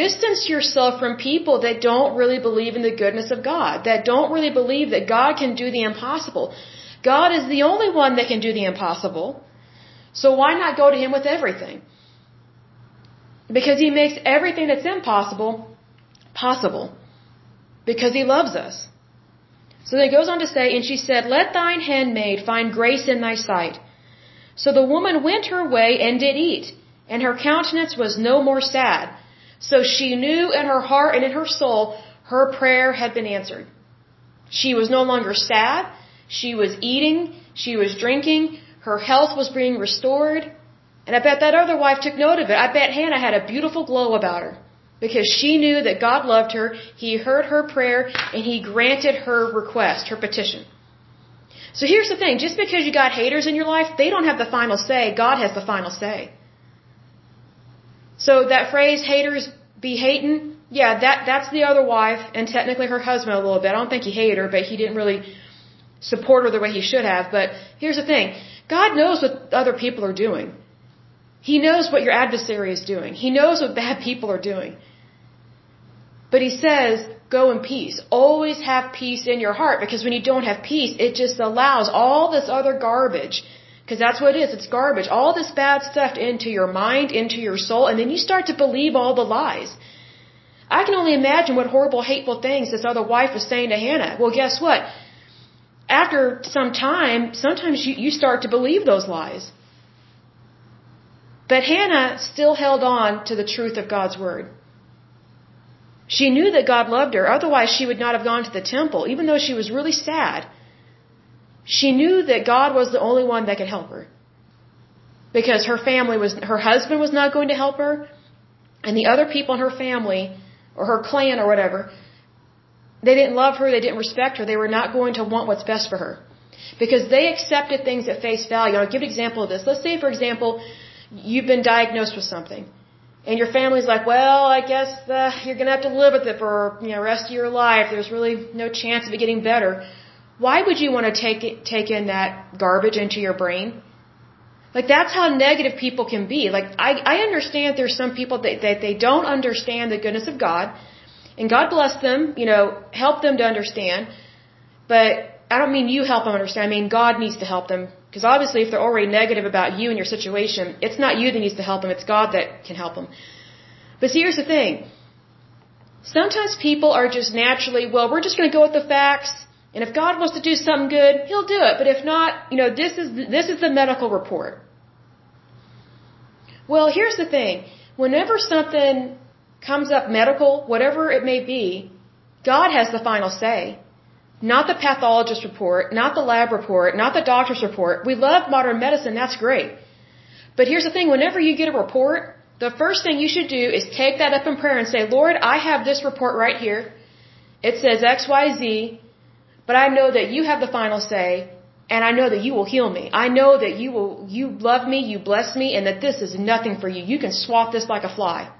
Distance yourself from people that don't really believe in the goodness of God, that don't really believe that God can do the impossible. God is the only one that can do the impossible. So why not go to Him with everything? Because He makes everything that's impossible possible because he loves us. So then it goes on to say, and she said, Let thine handmaid find grace in thy sight. So the woman went her way and did eat, and her countenance was no more sad. So she knew in her heart and in her soul her prayer had been answered. She was no longer sad. She was eating. She was drinking. Her health was being restored. And I bet that other wife took note of it. I bet Hannah had a beautiful glow about her because she knew that God loved her, He heard her prayer, and He granted her request, her petition. So here's the thing, just because you got haters in your life, they don't have the final say, God has the final say. So that phrase, haters be hating, yeah, that, that's the other wife, and technically her husband a little bit. I don't think he hated her, but he didn't really support her the way he should have. But here's the thing, God knows what other people are doing. He knows what your adversary is doing. He knows what bad people are doing. But he says, go in peace. Always have peace in your heart because when you don't have peace, it just allows all this other garbage, because that's what it is, it's garbage, all this bad stuff into your mind, into your soul, and then you start to believe all the lies. I can only imagine what horrible, hateful things this other wife was saying to Hannah. Well, guess what? After some time, sometimes you, you start to believe those lies. But Hannah still held on to the truth of God's word. She knew that God loved her, otherwise she would not have gone to the temple, even though she was really sad. She knew that God was the only one that could help her. Because her family was, her husband was not going to help her, and the other people in her family, or her clan or whatever, they didn't love her, they didn't respect her, they were not going to want what's best for her. Because they accepted things at face value. I'll give an example of this. Let's say, for example, you've been diagnosed with something and your family's like, well, I guess uh, you're gonna have to live with it for you know rest of your life. There's really no chance of it getting better. Why would you want to take it, take in that garbage into your brain? Like that's how negative people can be. Like I I understand there's some people that that they don't understand the goodness of God, and God bless them. You know, help them to understand. But I don't mean you help them understand. I mean God needs to help them because obviously, if they're already negative about you and your situation, it's not you that needs to help them, it's God that can help them. But see, here's the thing. Sometimes people are just naturally, well, we're just going to go with the facts, and if God wants to do something good, He'll do it. But if not, you know, this is, this is the medical report. Well, here's the thing. Whenever something comes up medical, whatever it may be, God has the final say. Not the pathologist report, not the lab report, not the doctor's report. We love modern medicine, that's great. But here's the thing, whenever you get a report, the first thing you should do is take that up in prayer and say, Lord, I have this report right here. It says XYZ, but I know that you have the final say, and I know that you will heal me. I know that you will, you love me, you bless me, and that this is nothing for you. You can swat this like a fly.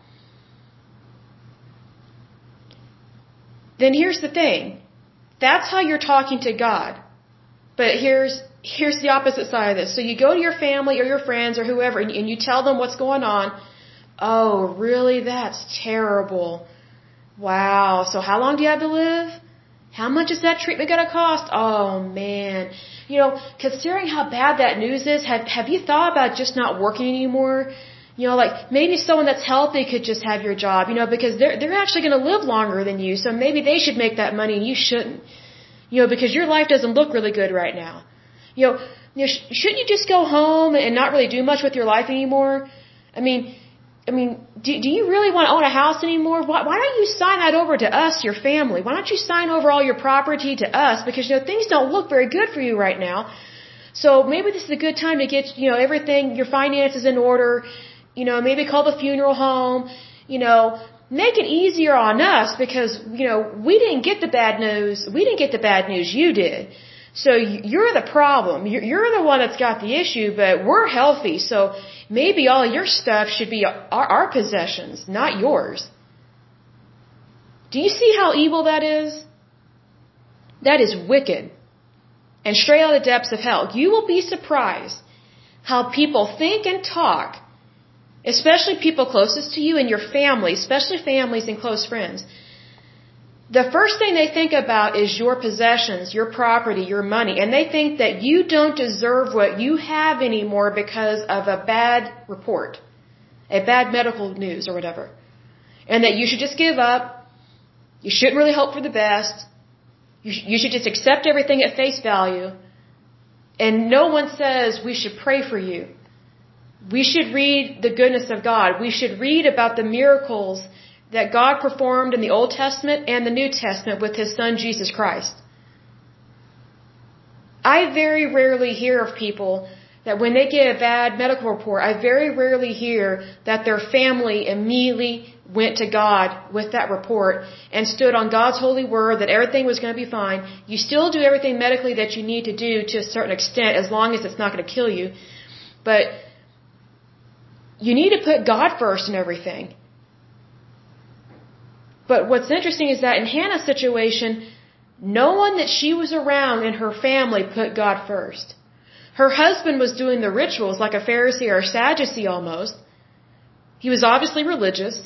Then here's the thing. That's how you're talking to God. But here's, here's the opposite side of this. So you go to your family or your friends or whoever and, and you tell them what's going on. Oh, really? That's terrible. Wow. So how long do you have to live? How much is that treatment going to cost? Oh man. You know, considering how bad that news is, have, have you thought about just not working anymore? You know, like maybe someone that's healthy could just have your job, you know, because they're, they're actually going to live longer than you. So maybe they should make that money and you shouldn't. You know, because your life doesn't look really good right now. You know, you know sh- shouldn't you just go home and not really do much with your life anymore? I mean, I mean, do, do you really want to own a house anymore? Why, why don't you sign that over to us, your family? Why don't you sign over all your property to us? Because, you know, things don't look very good for you right now. So maybe this is a good time to get, you know, everything, your finances in order. You know, maybe call the funeral home. You know, make it easier on us because, you know, we didn't get the bad news. We didn't get the bad news. You did. So you're the problem. You're the one that's got the issue, but we're healthy. So maybe all your stuff should be our, our possessions, not yours. Do you see how evil that is? That is wicked. And straight out of the depths of hell. You will be surprised how people think and talk, especially people closest to you and your family, especially families and close friends the first thing they think about is your possessions, your property, your money, and they think that you don't deserve what you have anymore because of a bad report, a bad medical news or whatever. And that you should just give up. You shouldn't really hope for the best. You, sh- you should just accept everything at face value. And no one says we should pray for you. We should read the goodness of God. We should read about the miracles that God performed in the Old Testament and the New Testament with His Son Jesus Christ. I very rarely hear of people that when they get a bad medical report, I very rarely hear that their family immediately went to God with that report and stood on God's holy word that everything was going to be fine. You still do everything medically that you need to do to a certain extent as long as it's not going to kill you. But you need to put God first in everything. But what's interesting is that in Hannah's situation, no one that she was around in her family put God first. Her husband was doing the rituals like a Pharisee or a Sadducee almost. He was obviously religious,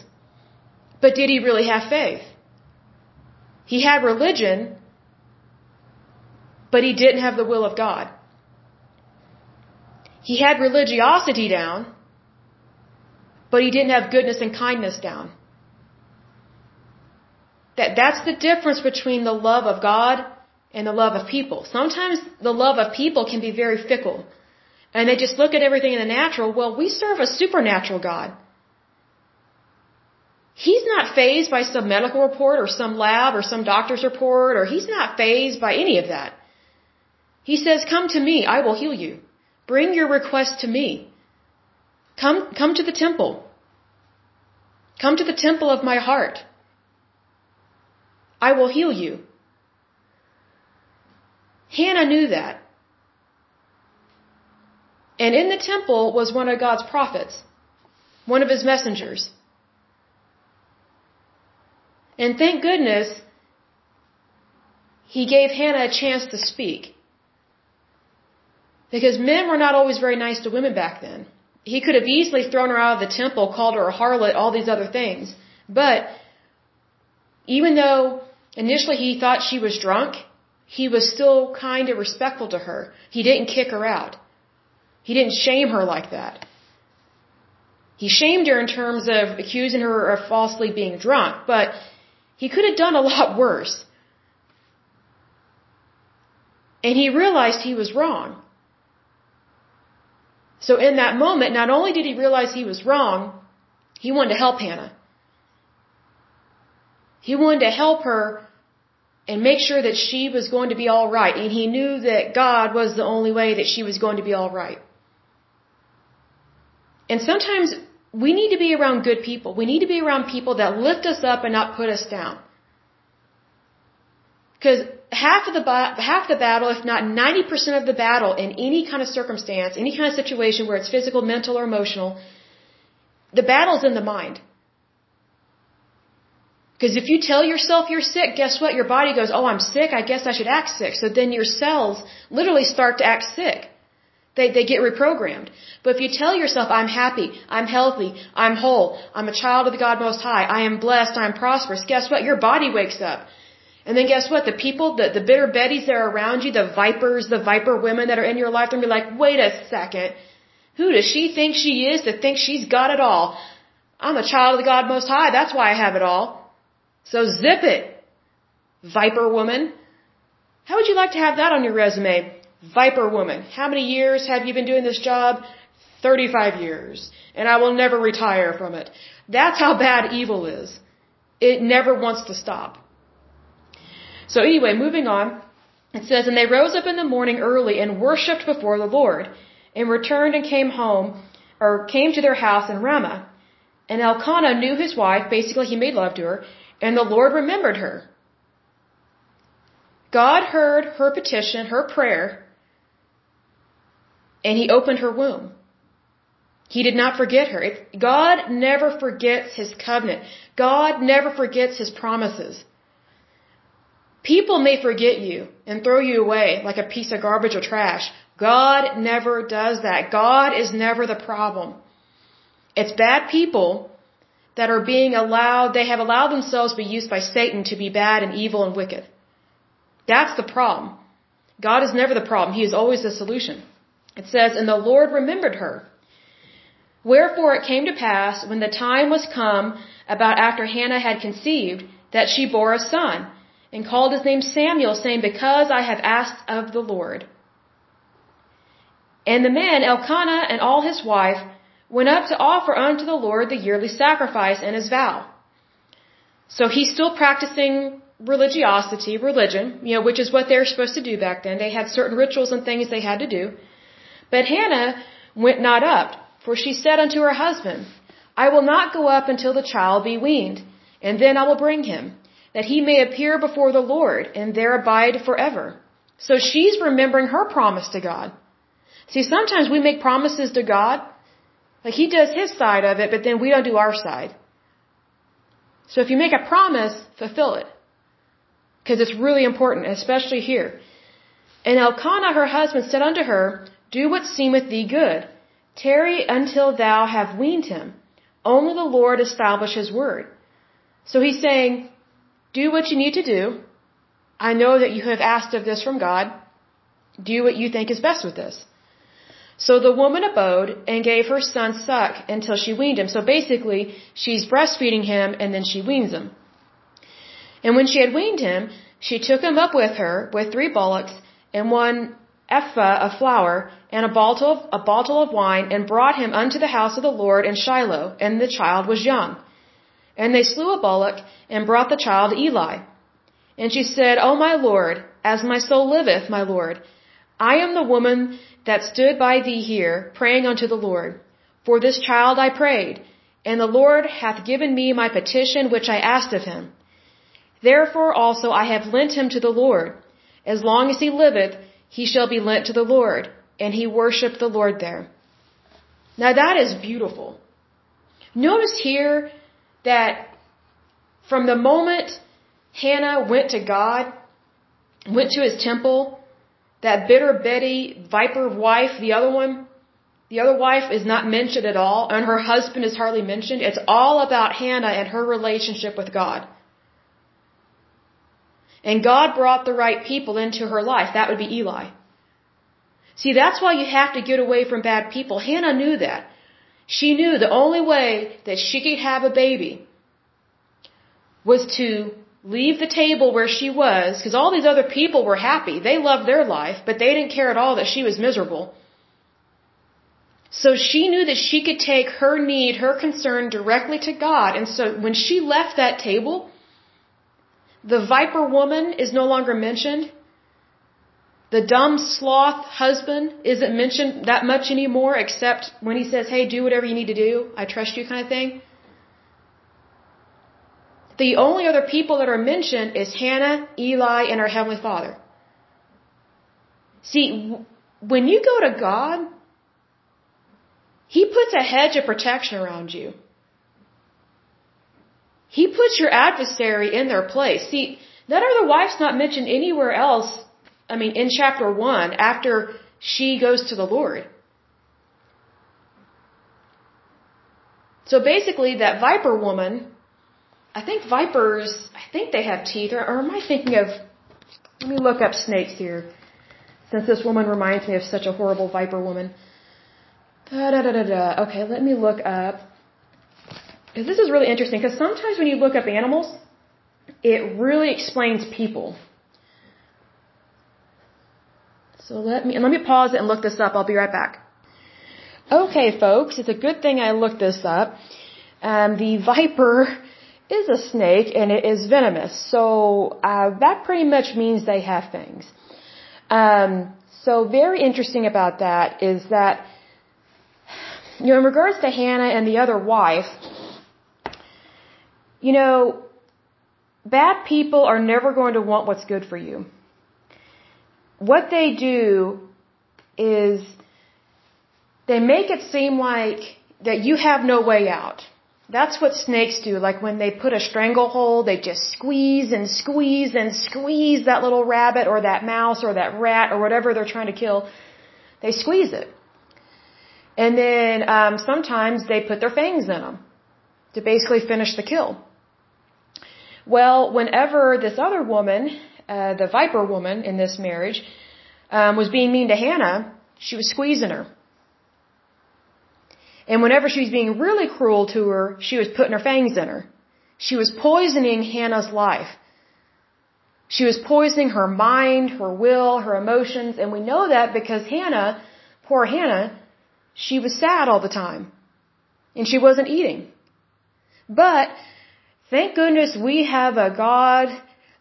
but did he really have faith? He had religion, but he didn't have the will of God. He had religiosity down, but he didn't have goodness and kindness down. That that's the difference between the love of God and the love of people. Sometimes the love of people can be very fickle. And they just look at everything in the natural. Well, we serve a supernatural God. He's not phased by some medical report or some lab or some doctor's report or he's not phased by any of that. He says, come to me, I will heal you. Bring your request to me. Come, come to the temple. Come to the temple of my heart. I will heal you. Hannah knew that. And in the temple was one of God's prophets, one of his messengers. And thank goodness he gave Hannah a chance to speak. Because men were not always very nice to women back then. He could have easily thrown her out of the temple, called her a harlot, all these other things. But even though initially he thought she was drunk, he was still kind and respectful to her. He didn't kick her out. He didn't shame her like that. He shamed her in terms of accusing her of falsely being drunk, but he could have done a <laughs> lot worse. And he realized he was wrong. So in that moment, not only did he realize he was wrong, he wanted to help Hannah. He wanted to help her and make sure that she was going to be all right. And he knew that God was the only way that she was going to be all right. And sometimes we need to be around good people. We need to be around people that lift us up and not put us down. Because half of the half the battle, if not 90% of the battle in any kind of circumstance, any kind of situation where it's physical, mental, or emotional, the battle's in the mind. Because if you tell yourself you're sick, guess what? Your body goes, oh, I'm sick, I guess I should act sick. So then your cells literally start to act sick. They, they get reprogrammed. But if you tell yourself, I'm happy, I'm healthy, I'm whole, I'm a child of the God Most High, I am blessed, I'm prosperous, guess what? Your body wakes up. And then guess what? The people, the, the bitter Bettys that are around you, the vipers, the viper women that are in your life, they're gonna be like, wait a second. Who does she think she is to think she's got it all? I'm a child of the God Most High, that's why I have it all. So zip it, viper woman. How would you like to have that on your resume? Viper woman. How many years have you been doing this job? 35 years. And I will never retire from it. That's how bad evil is. It never wants to stop. So anyway, moving on. It says, And they rose up in the morning early and worshipped before the Lord, and returned and came home, or came to their house in Ramah. And Elkanah knew his wife, basically he made love to her, and the Lord remembered her. God heard her petition, her prayer, and he opened her womb. He did not forget her. God never forgets his covenant. God never forgets his promises. People may forget you and throw you away like a piece of garbage or trash. God never does that. God is never the problem. It's bad people that are being allowed, they have allowed themselves to be used by Satan to be bad and evil and wicked. That's the problem. God is never the problem. He is always the solution. It says, And the Lord remembered her. Wherefore it came to pass, when the time was come, about after Hannah had conceived, that she bore a son, and called his name Samuel, saying, Because I have asked of the Lord. And the man, Elkanah and all his wife, went up to offer unto the Lord the yearly sacrifice and his vow. So he's still practicing religiosity, religion, you know, which is what they were supposed to do back then. They had certain rituals and things they had to do. But Hannah went not up, for she said unto her husband, I will not go up until the child be weaned, and then I will bring him, that he may appear before the Lord, and there abide forever. So she's remembering her promise to God. See, sometimes we make promises to God, like he does his side of it, but then we don't do our side. So if you make a promise, fulfill it. Because it's really important, especially here. And Elkanah her husband said unto her, Do what seemeth thee good. Tarry until thou have weaned him. Only the Lord establish his word. So he's saying, Do what you need to do. I know that you have asked of this from God. Do what you think is best with this. So the woman abode and gave her son suck until she weaned him. So basically, she's breastfeeding him and then she weans him. And when she had weaned him, she took him up with her with three bullocks and one ephah of flour and a bottle of, a bottle of wine and brought him unto the house of the Lord in Shiloh. And the child was young. And they slew a bullock and brought the child Eli. And she said, O my Lord, as my soul liveth, my Lord, I am the woman that stood by thee here, praying unto the Lord. For this child I prayed, and the Lord hath given me my petition which I asked of him. Therefore also I have lent him to the Lord. As long as he liveth, he shall be lent to the Lord. And he worshipped the Lord there. Now that is beautiful. Notice here that from the moment Hannah went to God, went to his temple, that bitter Betty, viper wife, the other one, the other wife is not mentioned at all, and her husband is hardly mentioned. It's all about Hannah and her relationship with God. And God brought the right people into her life. That would be Eli. See, that's why you have to get away from bad people. Hannah knew that. She knew the only way that she could have a baby was to leave the table where she was, because all these other people were happy. They loved their life, but they didn't care at all that she was miserable. So she knew that she could take her need, her concern directly to God. And so when she left that table, the viper woman is no longer mentioned. The dumb sloth husband isn't mentioned that much anymore, except when he says, hey, do whatever you need to do. I trust you kind of thing. The only other people that are mentioned is Hannah, Eli, and our Heavenly Father. See, when you go to God, He puts a hedge of protection around you. He puts your adversary in their place. See, that other wife's not mentioned anywhere else, I mean, in chapter 1, after she goes to the Lord. So basically, that viper woman, I think vipers, I think they have teeth, or, or am I thinking of, let me look up snakes here, since this woman reminds me of such a horrible viper woman. Da da da da da. Okay, let me look up. Because this is really interesting, because sometimes when you look up animals, it really explains people. So let me and let me pause it and look this up. I'll be right back. Okay, folks, it's a good thing I looked this up. Um, the viper is a snake and it is venomous. So uh, that pretty much means they have fangs. Um, so very interesting about that is that you know in regards to Hannah and the other wife, you know bad people are never going to want what's good for you. What they do is they make it seem like that you have no way out. That's what snakes do. Like when they put a stranglehold, they just squeeze and squeeze and squeeze that little rabbit or that mouse or that rat or whatever they're trying to kill. They squeeze it. And then um, sometimes they put their fangs in them to basically finish the kill. Well, whenever this other woman, uh, the viper woman in this marriage, um, was being mean to Hannah, she was squeezing her. And whenever she was being really cruel to her, she was putting her fangs in her. She was poisoning Hannah's life. She was poisoning her mind, her will, her emotions, and we know that because Hannah, poor Hannah, she was sad all the time. And she wasn't eating. But Thank goodness we have a God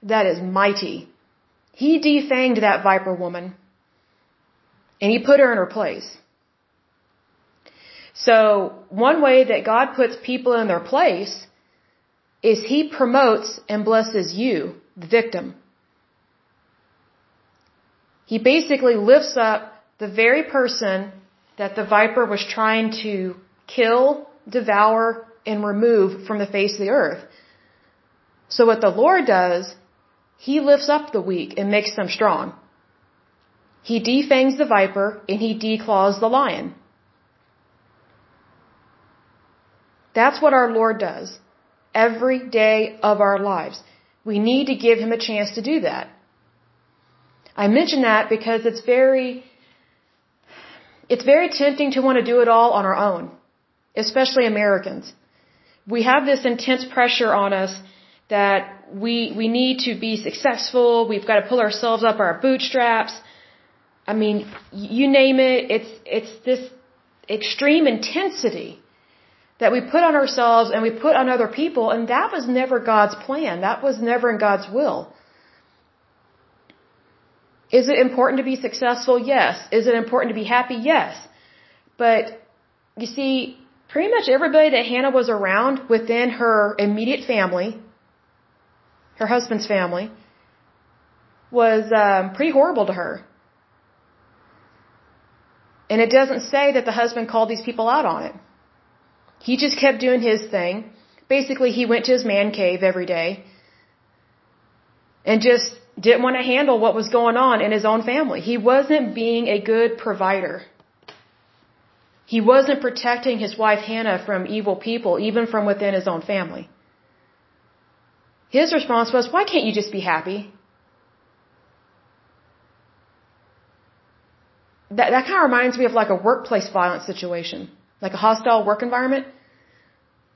that is mighty. He defanged that viper woman and he put her in her place. So one way that God puts people in their place is he promotes and blesses you, the victim. He basically lifts up the very person that the viper was trying to kill, devour, and remove from the face of the earth. So what the Lord does, He lifts up the weak and makes them strong. He defangs the viper and He declaws the lion. That's what our Lord does every day of our lives. We need to give Him a chance to do that. I mention that because it's very, it's very tempting to want to do it all on our own, especially Americans. We have this intense pressure on us that we we need to be successful. We've got to pull ourselves up our bootstraps. I mean, you name it. It's it's this extreme intensity that we put on ourselves and we put on other people, and that was never God's plan. That was never in God's will. Is it important to be successful? Yes. Is it important to be happy? Yes. But you see, pretty much everybody that Hannah was around within her immediate family her husband's family, was um, pretty horrible to her. And it doesn't say that the husband called these people out on it. He just kept doing his thing. Basically, he went to his man cave every day and just didn't want to handle what was going on in his own family. He wasn't being a good provider. He wasn't protecting his wife Hannah from evil people, even from within his own family. His response was, why can't you just be happy? That, that kind of reminds me of like a workplace violence situation, like a hostile work environment.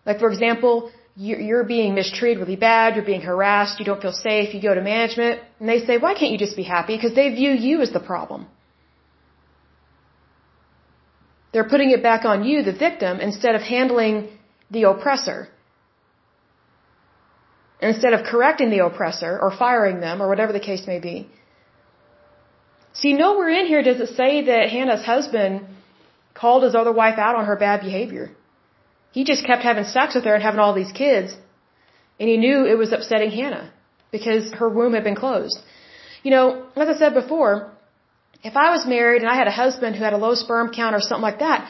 Like, for example, you're, you're being mistreated really bad, you're being harassed, you don't feel safe, you go to management, and they say, why can't you just be happy? Because they view you as the problem. They're putting it back on you, the victim, instead of handling the oppressor instead of correcting the oppressor or firing them or whatever the case may be. See, nowhere in here does it say that Hannah's husband called his other wife out on her bad behavior. He just kept having sex with her and having all these kids. And he knew it was upsetting Hannah because her womb had been closed. You know, as I said before, if I was married and I had a husband who had a low sperm count or something like that,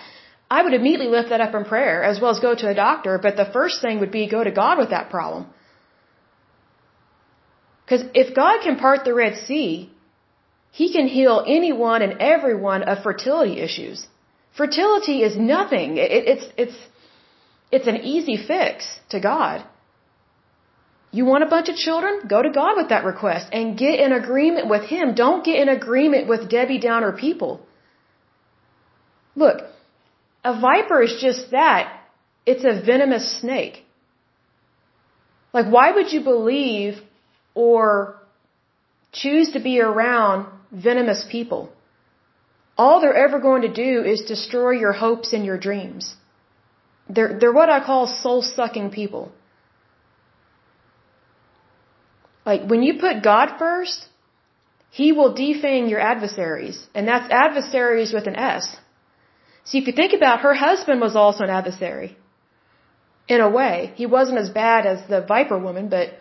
I would immediately lift that up in prayer as well as go to a doctor. But the first thing would be go to God with that problem. Because if God can part the Red Sea, He can heal anyone and everyone of fertility issues. Fertility is nothing. It, it's, it's, it's an easy fix to God. You want a bunch of children? Go to God with that request and get in agreement with Him. Don't get in agreement with Debbie Downer people. Look, a viper is just that. It's a venomous snake. Like, why would you believe or choose to be around venomous people? All they're ever going to do is destroy your hopes and your dreams. They're, they're what I call soul sucking people. Like, when you put God first, He will defang your adversaries. And that's adversaries with an S. See, if you think about her husband was also an adversary. In a way. He wasn't as bad as the viper woman, but,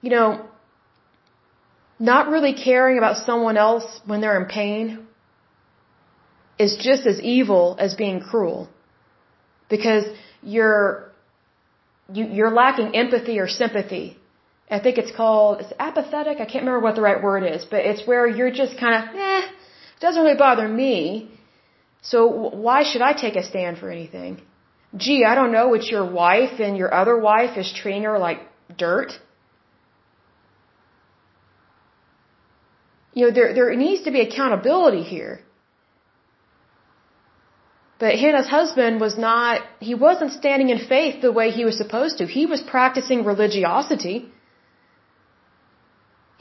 you know, not really caring about someone else when they're in pain is just as evil as being cruel. Because you're, you, you're lacking empathy or sympathy. I think it's called, it's apathetic. I can't remember what the right word is, but it's where you're just kind of, eh, it doesn't really bother me. So why should I take a stand for anything? Gee, I don't know, it's your wife and your other wife is treating her like dirt. You know, there, there needs to be accountability here. But Hannah's husband was not, he wasn't standing in faith the way he was supposed to. He was practicing religiosity.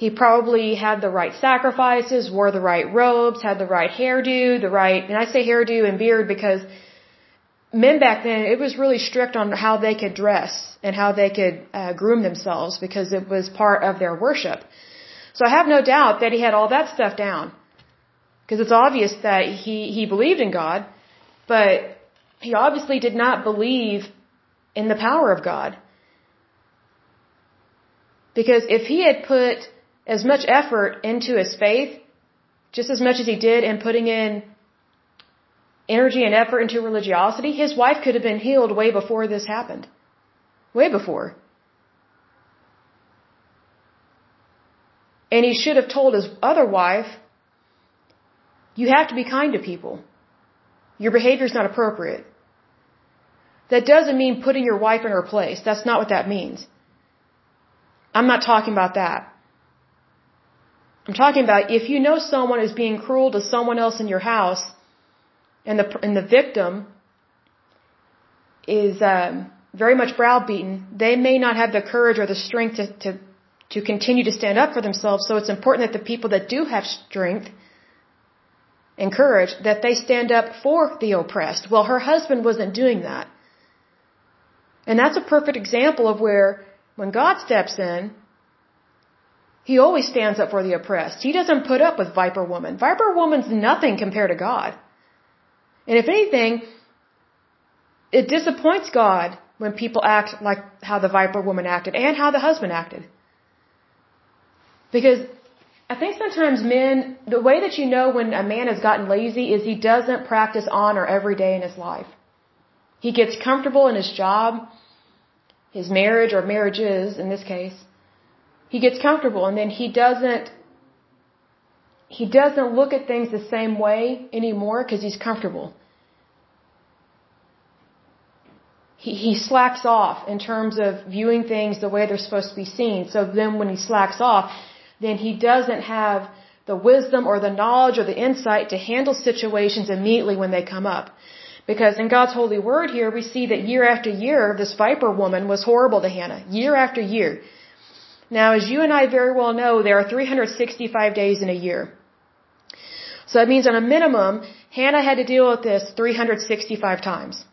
He probably had the right sacrifices, wore the right robes, had the right hairdo, the right, and I say hairdo and beard because men back then, it was really strict on how they could dress and how they could uh, groom themselves because it was part of their worship. So I have no doubt that he had all that stuff down. Because it's obvious that he, he believed in God, but he obviously did not believe in the power of God. Because if he had put as much effort into his faith, just as much as he did in putting in energy and effort into religiosity, his wife could have been healed way before this happened. Way before. And he should have told his other wife, you have to be kind to people. Your behavior is not appropriate. That doesn't mean putting your wife in her place. That's not what that means. I'm not talking about that. I'm talking about if you know someone is being cruel to someone else in your house, and the and the victim is um, very much browbeaten, they may not have the courage or the strength to, to to continue to stand up for themselves. So it's important that the people that do have strength and courage that they stand up for the oppressed. Well, her husband wasn't doing that. And that's a perfect example of where when God steps in, he always stands up for the oppressed. He doesn't put up with Viper Woman. Viper Woman's nothing compared to God. And if anything, it disappoints God when people act like how the Viper Woman acted and how the husband acted. Because I think sometimes men, the way that you know when a man has gotten lazy is he doesn't practice honor every day in his life. He gets comfortable in his job, his marriage or marriages in this case, he gets comfortable and then he doesn't he doesn't look at things the same way anymore because he's comfortable. He, he slacks off in terms of viewing things the way they're supposed to be seen. So then when he slacks off, then he doesn't have the wisdom or the knowledge or the insight to handle situations immediately when they come up. Because in God's holy word here, we see that year after year, this viper woman was horrible to Hannah. Year after year. Now, as you and I very well know, there are 365 days in a year. So that means on a minimum, Hannah had to deal with this 365 times.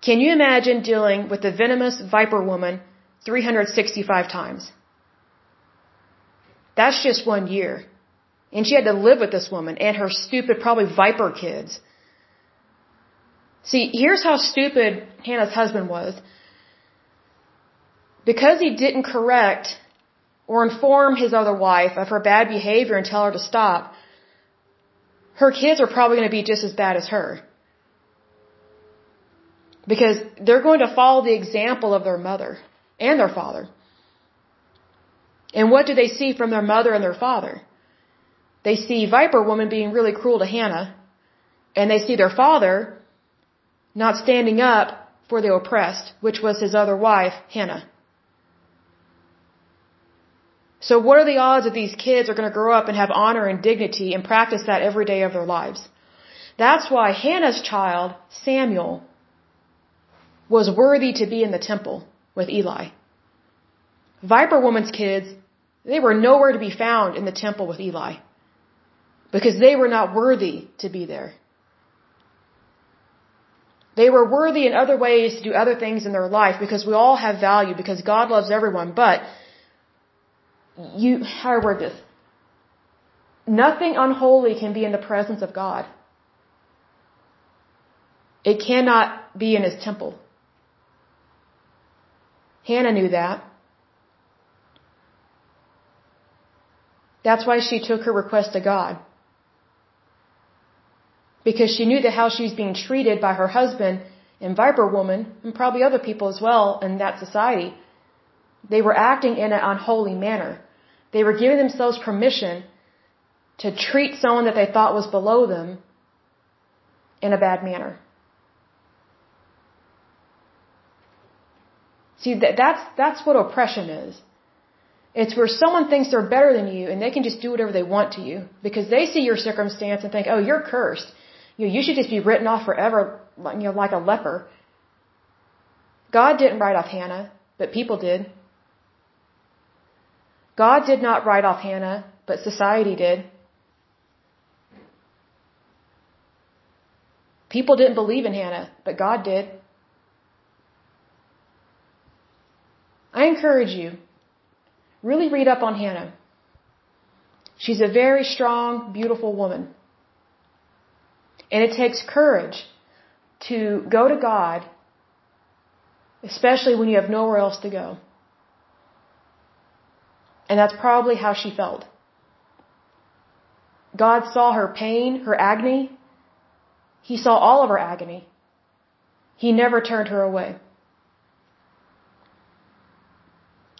Can you imagine dealing with the venomous viper woman 365 times? That's just one year. And she had to live with this woman and her stupid, probably viper kids. See, here's how stupid Hannah's husband was. Because he didn't correct or inform his other wife of her bad behavior and tell her to stop, her kids are probably going to be just as bad as her. Because they're going to follow the example of their mother and their father. And what do they see from their mother and their father? They see Viper Woman being really cruel to Hannah, and they see their father not standing up for the oppressed, which was his other wife, Hannah. So what are the odds that these kids are going to grow up and have honor and dignity and practice that every day of their lives? That's why Hannah's child, Samuel, was worthy to be in the temple with Eli. Viper woman's kids, they were nowhere to be found in the temple with Eli because they were not worthy to be there. They were worthy in other ways to do other things in their life because we all have value because God loves everyone, but you, how do I word this? Nothing unholy can be in the presence of God. It cannot be in his temple. Hannah knew that. That's why she took her request to God. Because she knew that how she was being treated by her husband and Viper woman, and probably other people as well in that society, they were acting in an unholy manner. They were giving themselves permission to treat someone that they thought was below them in a bad manner. See, that, that's, that's what oppression is. It's where someone thinks they're better than you and they can just do whatever they want to you because they see your circumstance and think, oh, you're cursed. You, know, you should just be written off forever, you know, like a leper. God didn't write off Hannah, but people did. God did not write off Hannah, but society did. People didn't believe in Hannah, but God did. I encourage you, really read up on Hannah. She's a very strong, beautiful woman. And it takes courage to go to God, especially when you have nowhere else to go. And that's probably how she felt. God saw her pain, her agony. He saw all of her agony. He never turned her away.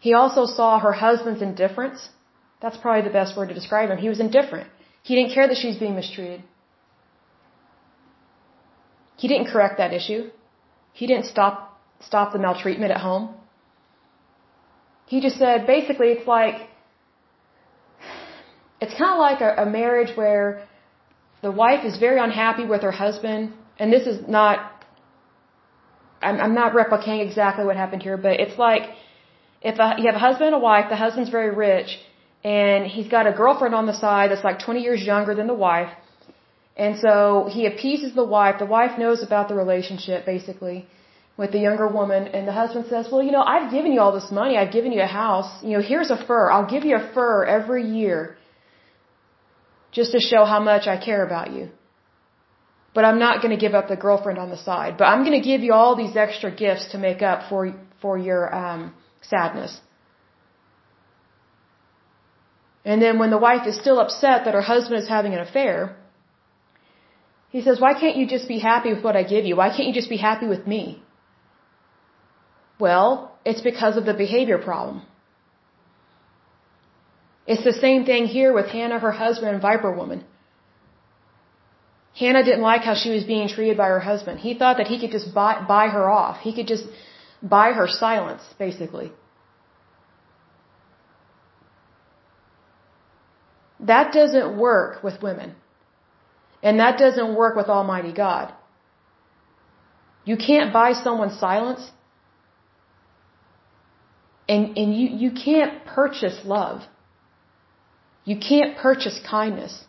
He also saw her husband's indifference. That's probably the best word to describe him. He was indifferent. He didn't care that she was being mistreated. He didn't correct that issue. He didn't stop stop the maltreatment at home. He just said basically it's like it's kind of like a, a marriage where the wife is very unhappy with her husband, and this is not I'm, I'm not replicating exactly what happened here, but it's like if a, you have a husband and a wife, the husband's very rich, and he's got a girlfriend on the side that's like 20 years younger than the wife, and so he appeases the wife. The wife knows about the relationship, basically, with the younger woman, and the husband says, well, you know, I've given you all this money. I've given you a house. You know, here's a fur. I'll give you a fur every year just to show how much I care about you. But I'm not going to give up the girlfriend on the side. But I'm going to give you all these extra gifts to make up for for your um, sadness. And then when the wife is still upset that her husband is having an affair, he says, Why can't you just be happy with what I give you? Why can't you just be happy with me? Well, it's because of the behavior problem. It's the same thing here with Hannah, her husband, and Viper Woman. Hannah didn't like how she was being treated by her husband. He thought that he could just buy, buy her off. He could just buy her silence, basically. That doesn't work with women. And that doesn't work with Almighty God. You can't buy someone's silence. And, and you, you can't purchase love. You can't purchase kindness.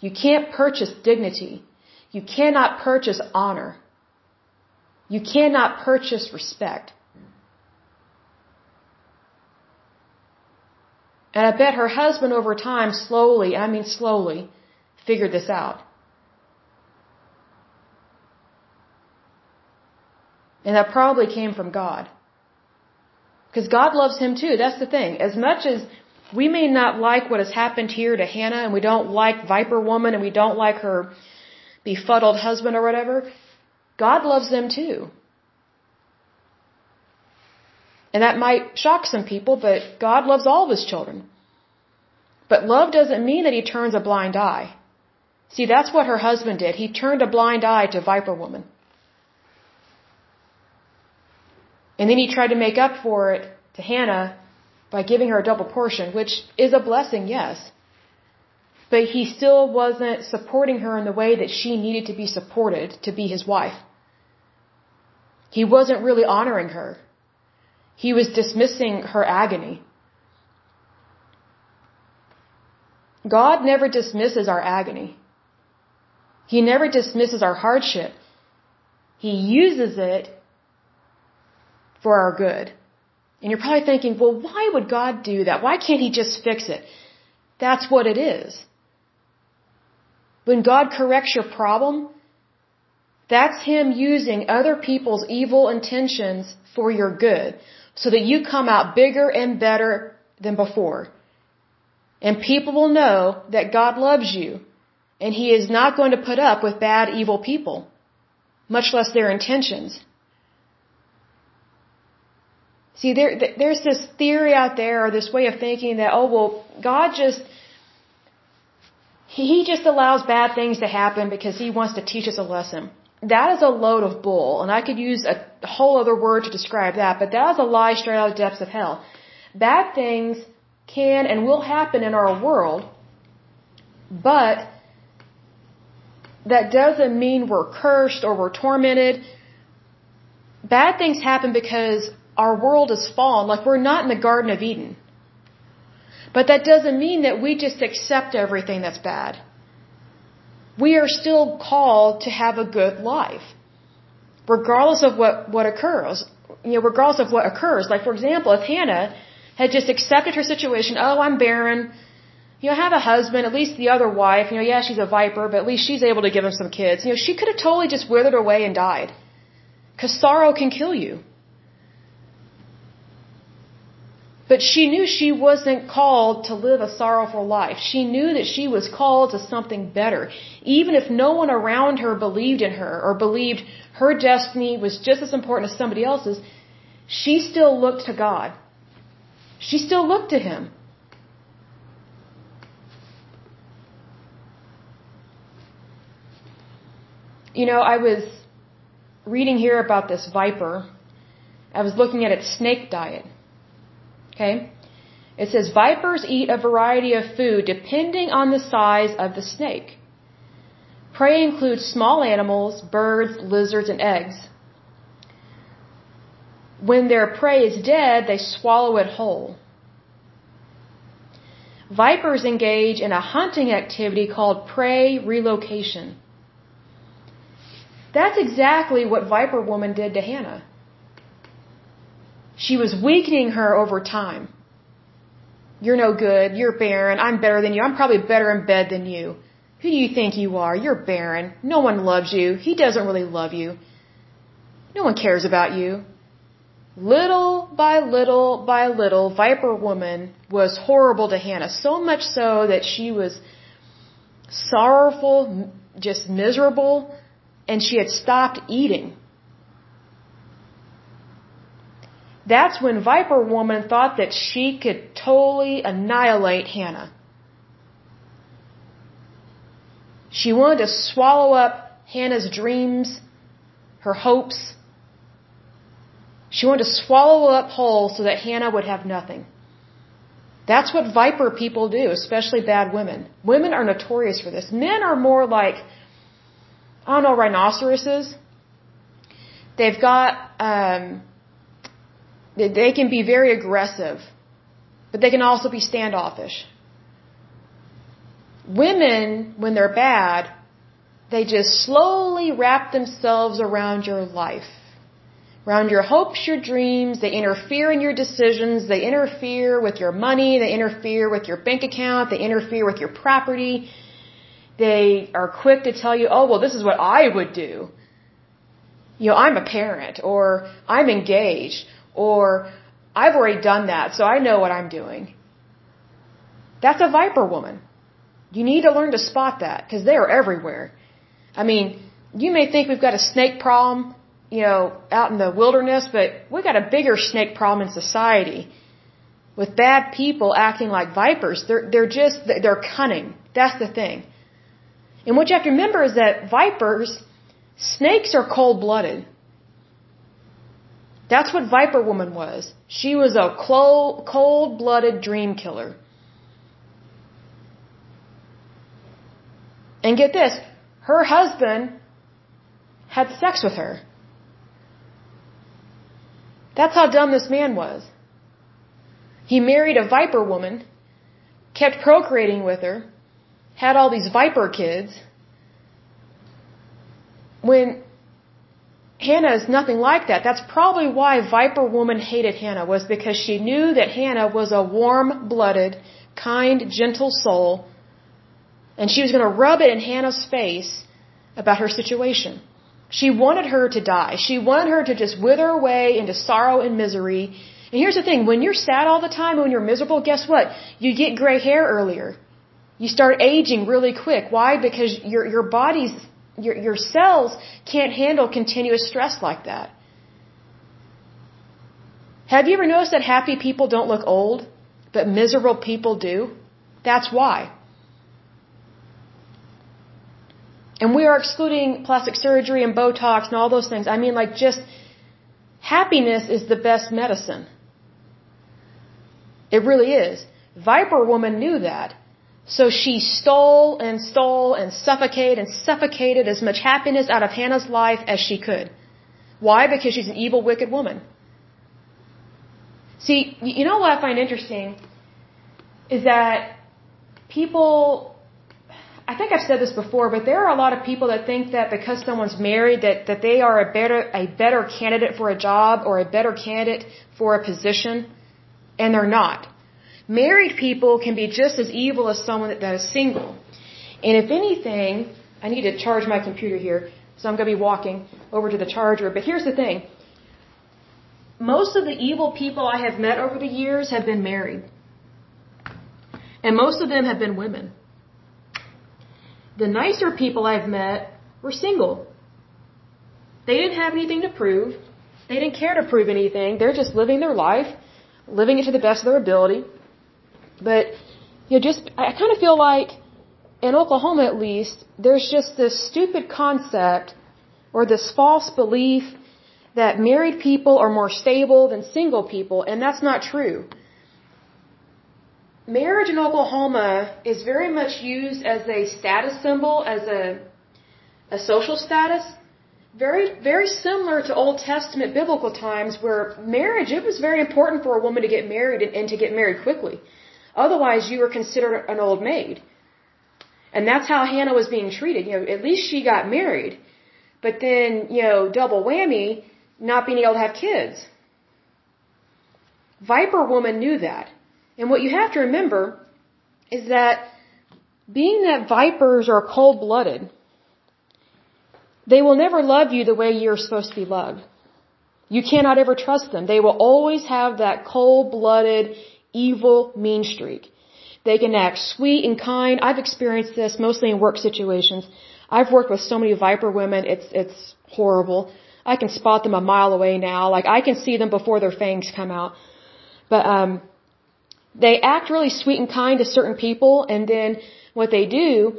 You can't purchase dignity. You cannot purchase honor. You cannot purchase respect. And I bet her husband over time slowly, I mean slowly, figured this out. And that probably came from God. Because God loves him too. That's the thing. As much as we may not like what has happened here to Hannah and we don't like Viper Woman and we don't like her befuddled husband or whatever, God loves them too. And that might shock some people, but God loves all of his children. But love doesn't mean that he turns a blind eye. See, that's what her husband did. He turned a blind eye to Viper Woman. And then he tried to make up for it to Hannah by giving her a double portion, which is a blessing, yes. But he still wasn't supporting her in the way that she needed to be supported to be his wife. He wasn't really honoring her. He was dismissing her agony. God never dismisses our agony. He never dismisses our hardship. He uses it for our good. And you're probably thinking, well, why would God do that? Why can't He just fix it? That's what it is. When God corrects your problem, that's Him using other people's evil intentions for your good so that you come out bigger and better than before. And people will know that God loves you and He is not going to put up with bad, evil people, much less their intentions. See, there, there's this theory out there, or this way of thinking that, oh, well, God just, He just allows bad things to happen because He wants to teach us a lesson. That is a load of bull, and I could use a whole other word to describe that, but that is a lie straight out of the depths of hell. Bad things can and will happen in our world, but that doesn't mean we're cursed or we're tormented. Bad things happen because our world is fallen, like we're not in the Garden of Eden. But that doesn't mean that we just accept everything that's bad. We are still called to have a good life. Regardless of what, what occurs. You know, regardless of what occurs. Like, for example, if Hannah had just accepted her situation, oh, I'm barren, you know, have a husband, at least the other wife, you know, yeah, she's a viper, but at least she's able to give him some kids. You know, she could have totally just withered away and died. Because sorrow can kill you. But she knew she wasn't called to live a sorrowful life. She knew that she was called to something better. Even if no one around her believed in her or believed her destiny was just as important as somebody else's, she still looked to God. She still looked to Him. You know, I was reading here about this viper. I was looking at its snake diet. Okay? It says vipers eat a variety of food depending on the size of the snake. Prey includes small animals, birds, lizards, and eggs. When their prey is dead, they swallow it whole. Vipers engage in a hunting activity called prey relocation. That's exactly what Viper Woman did to Hannah. She was weakening her over time. You're no good. You're barren. I'm better than you. I'm probably better in bed than you. Who do you think you are? You're barren. No one loves you. He doesn't really love you. No one cares about you. Little by little by little, Viper Woman was horrible to Hannah. So much so that she was sorrowful, just miserable, and she had stopped eating. That's when Viper Woman thought that she could totally annihilate Hannah. She wanted to swallow up Hannah's dreams, her hopes. She wanted to swallow up whole so that Hannah would have nothing. That's what viper people do, especially bad women. Women are notorious for this. Men are more like, I don't know, rhinoceroses. They've got, um, they can be very aggressive, but they can also be standoffish. Women, when they're bad, they just slowly wrap themselves around your life. around your hopes, your dreams. They interfere in your decisions. They interfere with your money. They interfere with your bank account. They interfere with your property. They are quick to tell you, oh, well, this is what I would do. You know, I'm a parent or I'm engaged or I've already done that, so I know what I'm doing. That's a viper woman. You need to learn to spot that because they are everywhere. I mean, you may think we've got a snake problem, you know, out in the wilderness, but we've got a bigger snake problem in society with bad people acting like vipers. They're, they're just, they're cunning. That's the thing. And what you have to remember is that vipers, snakes are cold blooded. That's what Viper Woman was. She was a cold blooded dream killer. And get this, her husband had sex with her. That's how dumb this man was. He married a viper woman, kept procreating with her, had all these viper kids. When Hannah is nothing like that. That's probably why Viper Woman hated Hannah, was because she knew that Hannah was a warm blooded, kind, gentle soul, and she was going to rub it in Hannah's face about her situation. She wanted her to die. She wanted her to just wither away into sorrow and misery. And here's the thing when you're sad all the time, when you're miserable, guess what? You get gray hair earlier. You start aging really quick. Why? Because your, your body's your, your cells can't handle continuous stress like that. Have you ever noticed that happy people don't look old, but miserable people do? That's why. And we are excluding plastic surgery and Botox and all those things. I mean, like, just happiness is the best medicine. It really is. Viper Woman knew that. So she stole and stole and suffocated and suffocated as much happiness out of Hannah's life as she could. Why? Because she's an evil, wicked woman. See, you know what I find interesting is that people, I think I've said this before, but there are a lot of people that think that because someone's married that, that they are a better, a better candidate for a job or a better candidate for a position, and they're not. Married people can be just as evil as someone that is single. And if anything, I need to charge my computer here, so I'm going to be walking over to the charger. But here's the thing. Most of the evil people I have met over the years have been married. And most of them have been women. The nicer people I've met were single. They didn't have anything to prove. They didn't care to prove anything. They're just living their life, living it to the best of their ability. But, you know, just, I kind of feel like, in Oklahoma at least, there's just this stupid concept or this false belief that married people are more stable than single people, and that's not true. Marriage in Oklahoma is very much used as a status symbol, as a, a social status. Very, very similar to Old Testament biblical times where marriage, it was very important for a woman to get married and, and to get married quickly. Otherwise, you were considered an old maid. And that's how Hannah was being treated. You know, at least she got married. But then, you know, double whammy, not being able to have kids. Viper woman knew that. And what you have to remember is that being that vipers are cold blooded, they will never love you the way you're supposed to be loved. You cannot ever trust them. They will always have that cold blooded, evil, mean streak. They can act sweet and kind. I've experienced this mostly in work situations. I've worked with so many viper women. It's, it's horrible. I can spot them a mile away now. Like I can see them before their fangs come out. But, um, they act really sweet and kind to certain people and then what they do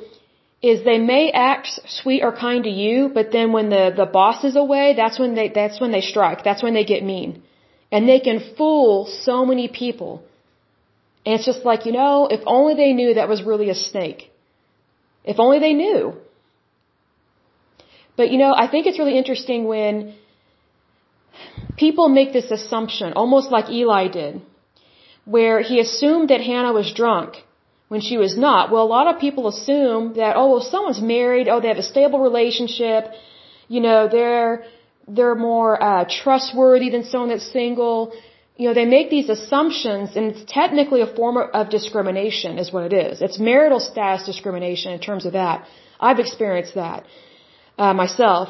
is they may act sweet or kind to you, but then when the, the boss is away, that's when they, that's when they strike. That's when they get mean. And they can fool so many people. And it's just like, you know, if only they knew that was really a snake. If only they knew. But you know, I think it's really interesting when people make this assumption, almost like Eli did, where he assumed that Hannah was drunk when she was not. Well, a lot of people assume that, oh, well, someone's married, oh, they have a stable relationship, you know, they're they're more uh, trustworthy than someone that's single. You know, they make these assumptions, and it's technically a form of discrimination, is what it is. It's marital status discrimination in terms of that. I've experienced that uh, myself.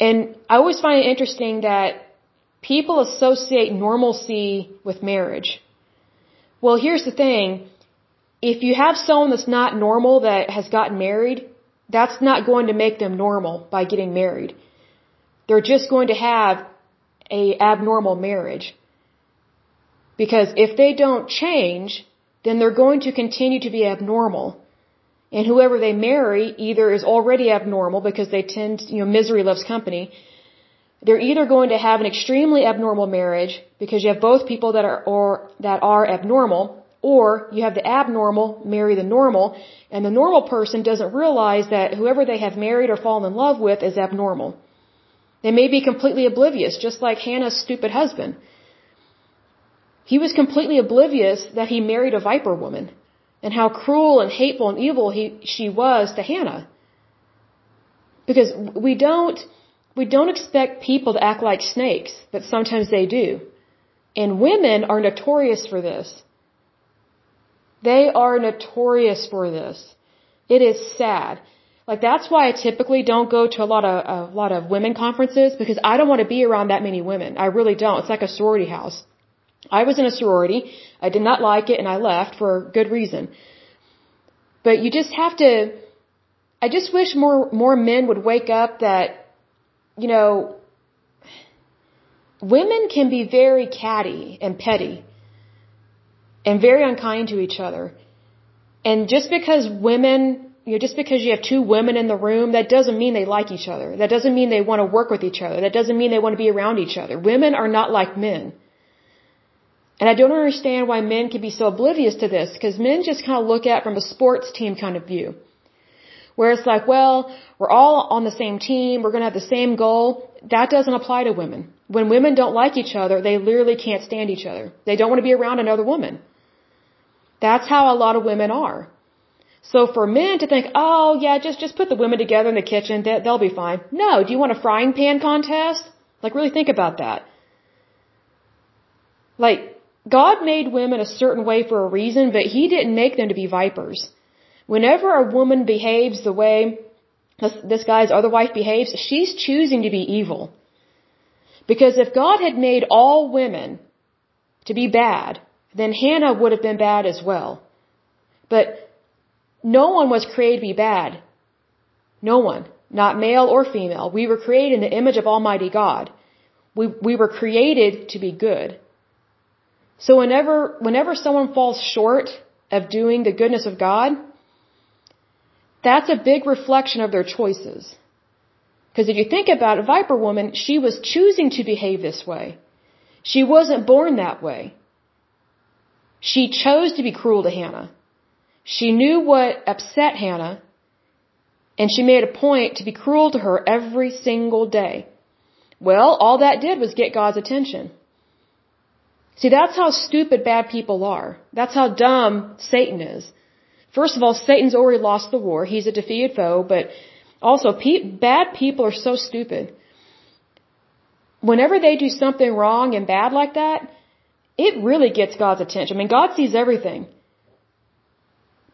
And I always find it interesting that people associate normalcy with marriage. Well, here's the thing. If you have someone that's not normal that has gotten married, that's not going to make them normal by getting married. They're just going to have a abnormal marriage. Because if they don't change, then they're going to continue to be abnormal. And whoever they marry either is already abnormal because they tend, you know, misery loves company. They're either going to have an extremely abnormal marriage because you have both people that are or that are abnormal, or you have the abnormal marry the normal, and the normal person doesn't realize that whoever they have married or fallen in love with is abnormal. They may be completely oblivious, just like Hannah's stupid husband. He was completely oblivious that he married a viper woman and how cruel and hateful and evil he, she was to Hannah. Because we don't, we don't expect people to act like snakes, but sometimes they do. And women are notorious for this. They are notorious for this. It is sad. Like that's why I typically don't go to a lot of a lot of women conferences because I don't want to be around that many women. I really don't. It's like a sorority house. I was in a sorority. I did not like it and I left for good reason. But you just have to I just wish more more men would wake up that you know women can be very catty and petty and very unkind to each other. And just because women, you know, just because you have two women in the room, that doesn't mean they like each other. That doesn't mean they want to work with each other. That doesn't mean they want to be around each other. Women are not like men. And I don't understand why men can be so oblivious to this, because men just kind of look at it from a sports team kind of view. Where it's like, well, we're all on the same team, we're gonna have the same goal. That doesn't apply to women. When women don't like each other, they literally can't stand each other. They don't want to be around another woman. That's how a lot of women are. So for men to think, oh yeah, just, just put the women together in the kitchen, they, they'll be fine. No, do you want a frying pan contest? Like really think about that. Like, God made women a certain way for a reason, but He didn't make them to be vipers. Whenever a woman behaves the way this, this guy's other wife behaves, she's choosing to be evil. Because if God had made all women to be bad, then Hannah would have been bad as well. But no one was created to be bad. No one. Not male or female. We were created in the image of Almighty God. We, we were created to be good. So whenever, whenever someone falls short of doing the goodness of God, that's a big reflection of their choices. Because if you think about a Viper woman, she was choosing to behave this way. She wasn't born that way. She chose to be cruel to Hannah. She knew what upset Hannah, and she made a point to be cruel to her every single day. Well, all that did was get God's attention. See, that's how stupid bad people are. That's how dumb Satan is. First of all, Satan's already lost the war. He's a defeated foe, but also pe- bad people are so stupid. Whenever they do something wrong and bad like that, it really gets God's attention. I mean, God sees everything.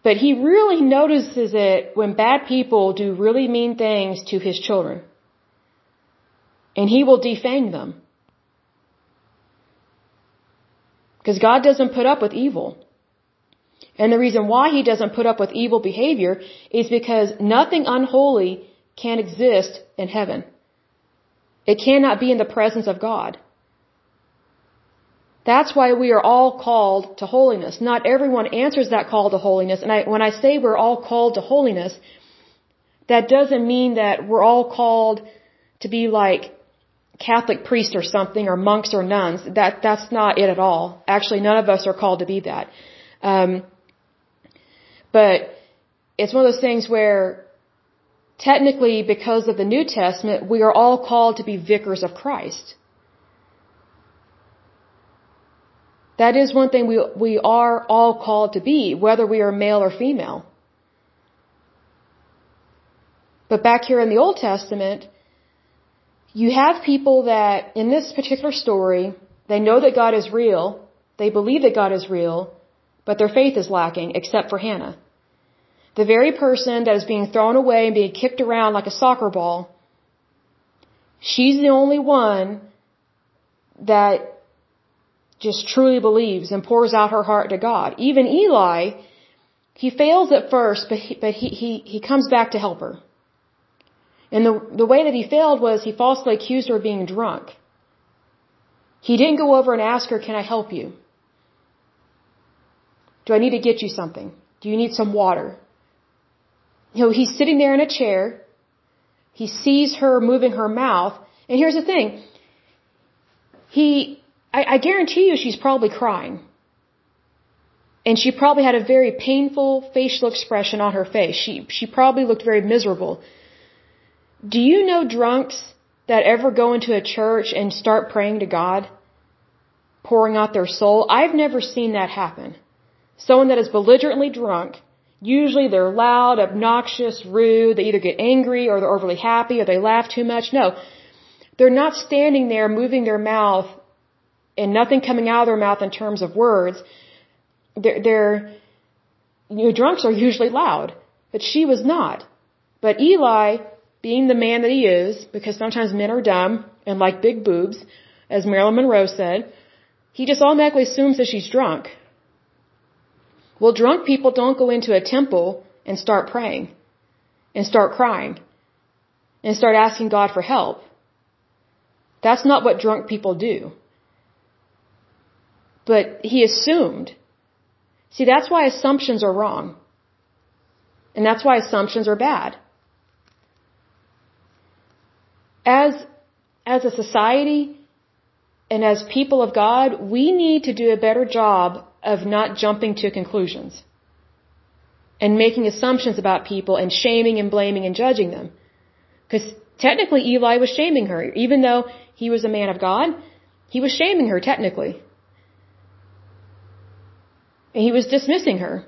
But He really notices it when bad people do really mean things to His children. And He will defang them. Because God doesn't put up with evil. And the reason why He doesn't put up with evil behavior is because nothing unholy can exist in heaven. It cannot be in the presence of God. That's why we are all called to holiness. Not everyone answers that call to holiness. And I, when I say we're all called to holiness, that doesn't mean that we're all called to be like Catholic priests or something, or monks or nuns. That that's not it at all. Actually, none of us are called to be that. Um, but it's one of those things where, technically, because of the New Testament, we are all called to be vicars of Christ. That is one thing we, we are all called to be, whether we are male or female. But back here in the Old Testament, you have people that, in this particular story, they know that God is real, they believe that God is real, but their faith is lacking, except for Hannah. The very person that is being thrown away and being kicked around like a soccer ball, she's the only one that just truly believes and pours out her heart to God. Even Eli, he fails at first, but he, but he, he, he comes back to help her. And the, the way that he failed was he falsely accused her of being drunk. He didn't go over and ask her, can I help you? Do I need to get you something? Do you need some water? You know, he's sitting there in a chair. He sees her moving her mouth. And here's the thing. He, I, I guarantee you she's probably crying. And she probably had a very painful facial expression on her face. She, she probably looked very miserable. Do you know drunks that ever go into a church and start praying to God? Pouring out their soul? I've never seen that happen. Someone that is belligerently drunk, usually they're loud, obnoxious, rude, they either get angry or they're overly happy or they laugh too much. No. They're not standing there moving their mouth and nothing coming out of their mouth in terms of words. They're, they're you know, drunks are usually loud, but she was not. But Eli being the man that he is, because sometimes men are dumb and like big boobs, as Marilyn Monroe said, he just automatically assumes that she's drunk. Well, drunk people don't go into a temple and start praying and start crying and start asking God for help. That's not what drunk people do. But he assumed. See, that's why assumptions are wrong. And that's why assumptions are bad as, as a society and as people of God, we need to do a better job of not jumping to conclusions and making assumptions about people and shaming and blaming and judging them. Because technically Eli was shaming her. Even though he was a man of God, he was shaming her technically. He was dismissing her.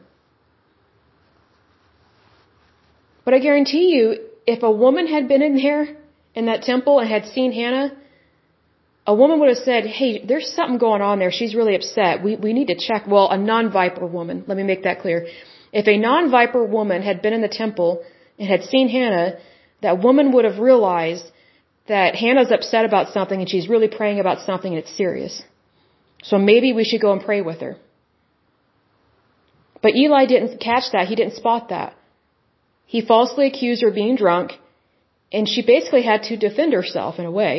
But I guarantee you, if a woman had been in there in that temple and had seen Hannah, a woman would have said, Hey, there's something going on there. She's really upset. We, we need to check. Well, a non-viper woman, let me make that clear. If a non-viper woman had been in the temple and had seen Hannah, that woman would have realized that Hannah's upset about something and she's really praying about something and it's serious. So maybe we should go and pray with her. But Eli didn't catch that. He didn't spot that. He falsely accused her of being drunk and she basically had to defend herself in a way.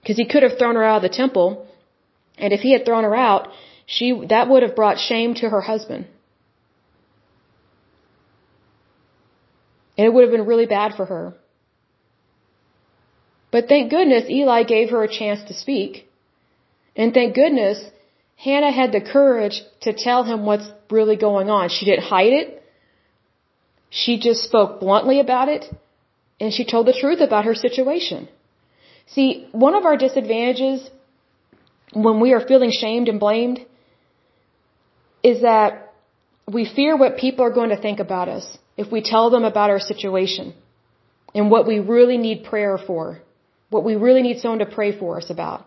Because he could have thrown her out of the temple, and if he had thrown her out, she that would have brought shame to her husband. And it would have been really bad for her. But thank goodness Eli gave her a chance to speak. And thank goodness Hannah had the courage to tell him what's really going on. She didn't hide it. She just spoke bluntly about it and she told the truth about her situation. See, one of our disadvantages when we are feeling shamed and blamed is that we fear what people are going to think about us if we tell them about our situation and what we really need prayer for, what we really need someone to pray for us about.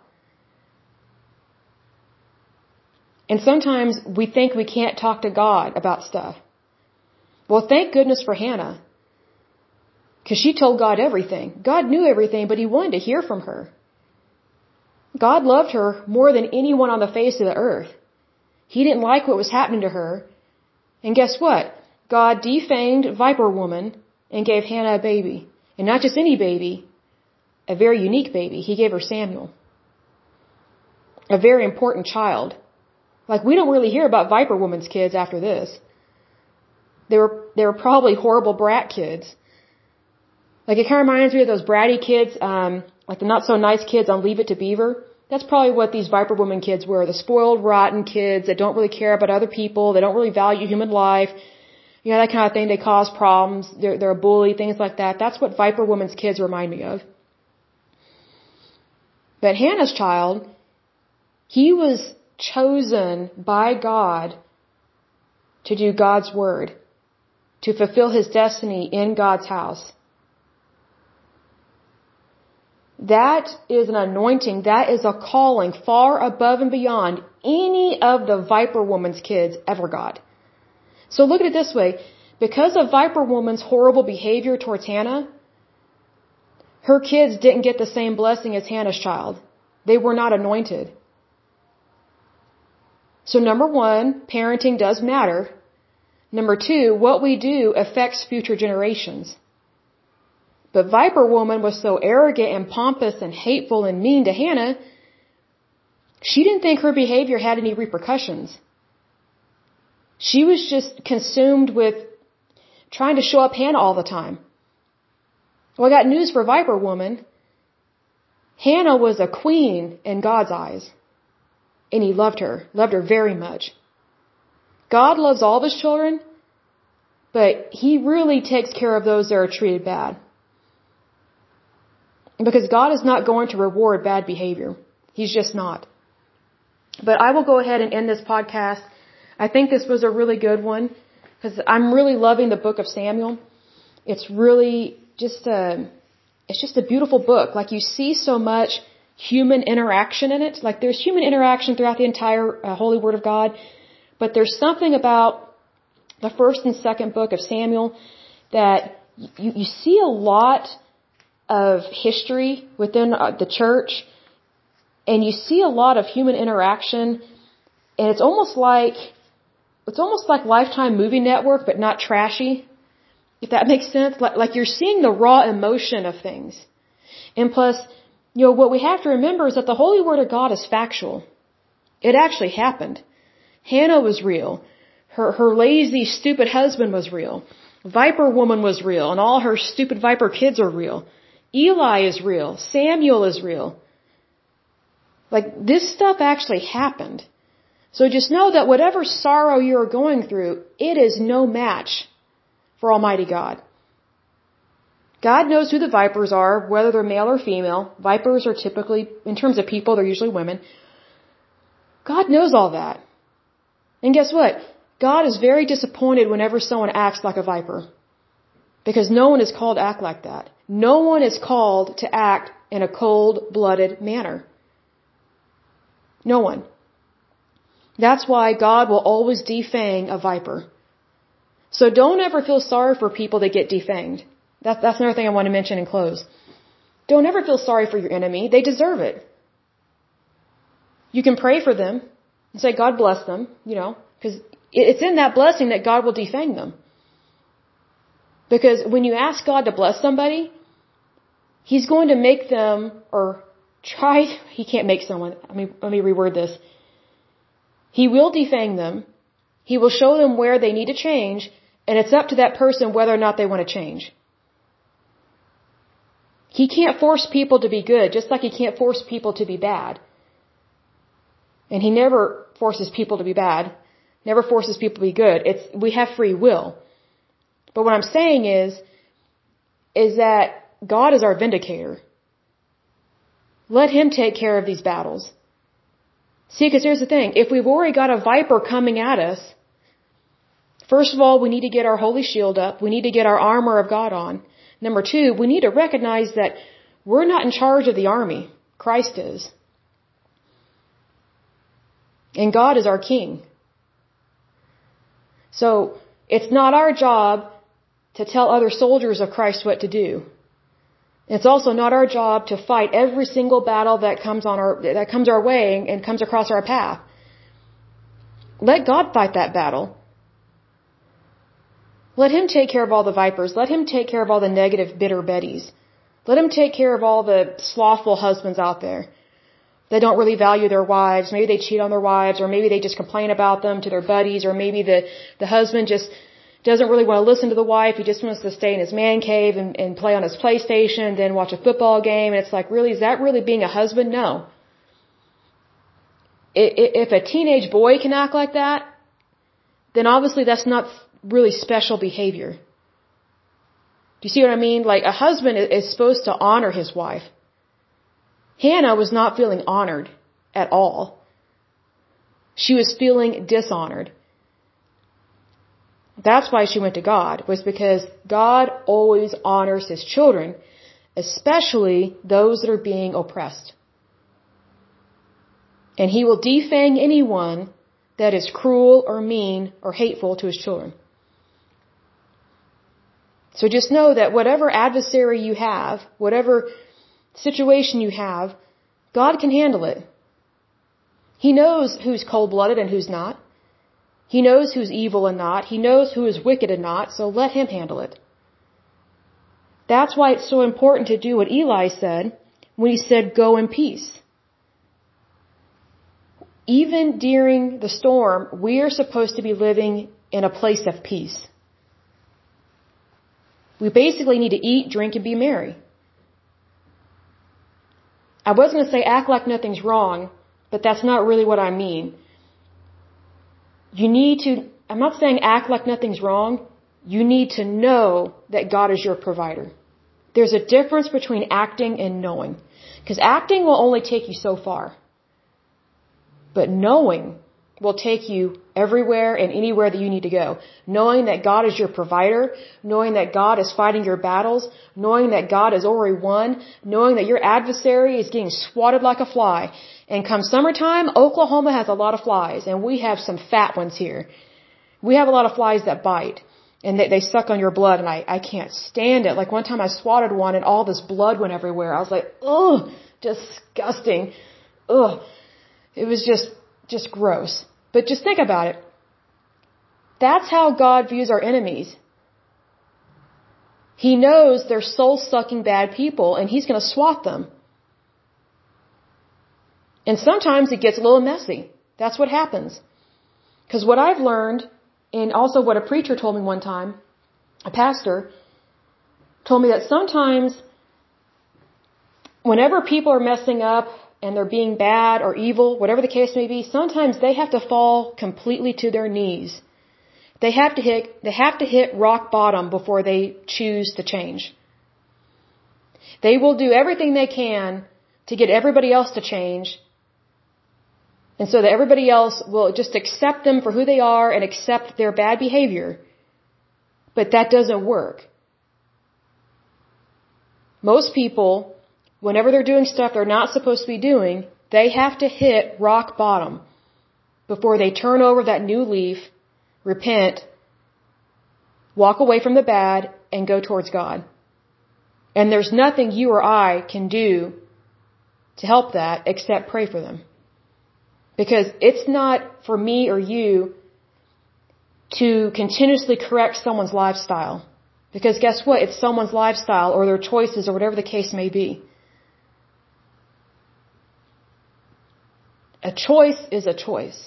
And sometimes we think we can't talk to God about stuff. Well, thank goodness for Hannah because she told God everything. God knew everything, but he wanted to hear from her. God loved her more than anyone on the face of the earth. He didn't like what was happening to her. And guess what? God defamed Viper Woman and gave Hannah a baby. And not just any baby, a very unique baby. He gave her Samuel. A very important child. Like we don't really hear about Viper Woman's kids after this. They were, they were probably horrible brat kids. Like it kind of reminds me of those bratty kids, um, like the not so nice kids on Leave It to Beaver. That's probably what these Viper Woman kids were. The spoiled, rotten kids that don't really care about other people. They don't really value human life. You know, that kind of thing. They cause problems. They're, they're a bully, things like that. That's what Viper Woman's kids remind me of. But Hannah's child, he was chosen by God to do God's word, to fulfill his destiny in God's house. that is an anointing, that is a calling far above and beyond any of the Viper Woman's kids ever got. So look at it this way. Because of Viper Woman's horrible behavior towards Hannah, her kids didn't get the same blessing as Hannah's child. They were not anointed. So number one, parenting does matter. Number two, what we do affects future generations. But Viper Woman was so arrogant and pompous and hateful and mean to Hannah, she didn't think her behavior had any repercussions. She was just consumed with trying to show up Hannah all the time. Well, I got news for Viper Woman. Hannah was a queen in God's eyes. And he loved her, loved her very much. God loves all of his children, but he really takes care of those that are treated bad. Because God is not going to reward bad behavior. He's just not. But I will go ahead and end this podcast. I think this was a really good one because I'm really loving the book of Samuel. It's really just a, it's just a beautiful book. Like you see so much human interaction in it. Like there's human interaction throughout the entire uh, Holy Word of God, but there's something about the first and second book of Samuel that you, you see a lot of history within uh, the church and you see a lot of human interaction and it's almost like it's almost like lifetime movie network but not trashy if that <laughs> makes sense like, like you're seeing the raw emotion of things and plus you know what we have to remember is that the holy word of god is factual it actually happened hannah was real her her lazy stupid husband was real viper woman was real and all her stupid viper kids are real Eli is real. Samuel is real. Like, this stuff actually happened. So just know that whatever sorrow you're going through, it is no match for Almighty God. God knows who the vipers are, whether they're male or female. Vipers are typically, in terms of people, they're usually women. God knows all that. And guess what? God is very disappointed whenever someone acts like a viper. Because no one is called to act like that. No one is called to act in a cold-blooded manner. No one. That's why God will always defang a viper. So don't ever feel sorry for people that get defanged. That, that's another thing I want to mention and close. Don't ever feel sorry for your enemy. They deserve it. You can pray for them and say, God bless them, you know, because it's in that blessing that God will defang them. Because when you ask God to bless somebody, He's going to make them, or try, <laughs> He can't make someone, let me, let me reword this. He will defang them, He will show them where they need to change, and it's up to that person whether or not they want to change. He can't force people to be good, just like He can't force people to be bad. And He never forces people to be bad, never forces people to be good. It's, we have free will. But what I'm saying is, is that God is our vindicator. Let Him take care of these battles. See, because here's the thing. If we've already got a viper coming at us, first of all, we need to get our holy shield up. We need to get our armor of God on. Number two, we need to recognize that we're not in charge of the army. Christ is. And God is our king. So, it's not our job to tell other soldiers of Christ what to do. It's also not our job to fight every single battle that comes on our that comes our way and comes across our path. Let God fight that battle. Let him take care of all the vipers. Let him take care of all the negative, bitter Bettys. Let him take care of all the slothful husbands out there that don't really value their wives. Maybe they cheat on their wives, or maybe they just complain about them to their buddies, or maybe the the husband just doesn't really want to listen to the wife. He just wants to stay in his man cave and, and play on his PlayStation, then watch a football game. And it's like, really, is that really being a husband? No. If a teenage boy can act like that, then obviously that's not really special behavior. Do you see what I mean? Like a husband is supposed to honor his wife. Hannah was not feeling honored at all. She was feeling dishonored. That's why she went to God, was because God always honors his children. especially those that are being oppressed. And he will defang anyone that is cruel or mean or hateful to his children. So just know that whatever adversary you have, whatever situation you have, God can handle it. He knows who's cold-blooded and who's not. He knows who's evil and not. He knows who is wicked and not, so let him handle it. That's why it's so important to do what Eli said when he said, go in peace. Even during the storm, we are supposed to be living in a place of peace. We basically need to eat, drink, and be merry. I was going to say act like nothing's wrong, but that's not really what I mean. You need to, I'm not saying act like nothing's wrong. You need to know that God is your provider. There's a difference between acting and knowing. Because acting will only take you so far. But knowing will take you everywhere and anywhere that you need to go. Knowing that God is your provider, knowing that God is fighting your battles, knowing that God has already won, knowing that your adversary is getting swatted like a fly. And come summertime, Oklahoma has a lot of flies, and we have some fat ones here. We have a lot of flies that bite. And they, they suck on your blood, and I, I can't stand it. Like one time I swatted one, and all this blood went everywhere. I was like, ugh, disgusting. Ugh. It was just, just gross. But just think about it. That's how God views our enemies. He knows they're soul sucking bad people and he's going to swat them. And sometimes it gets a little messy. That's what happens. Because what I've learned, and also what a preacher told me one time, a pastor, told me that sometimes whenever people are messing up and they're being bad or evil, whatever the case may be, sometimes they have to fall completely to their knees. They have to hit, they have to hit rock bottom before they choose to change. They will do everything they can to get everybody else to change. And so that everybody else will just accept them for who they are and accept their bad behavior. But that doesn't work. Most people whenever they're doing stuff they're not supposed to be doing, they have to hit rock bottom before they turn over that new leaf, repent, walk away from the bad, and go towards God. And there's nothing you or I can do to help that except pray for them. Because it's not for me or you to continuously correct someone's lifestyle. Because guess what? It's someone's lifestyle or their choices or whatever the case may be. A choice is a choice.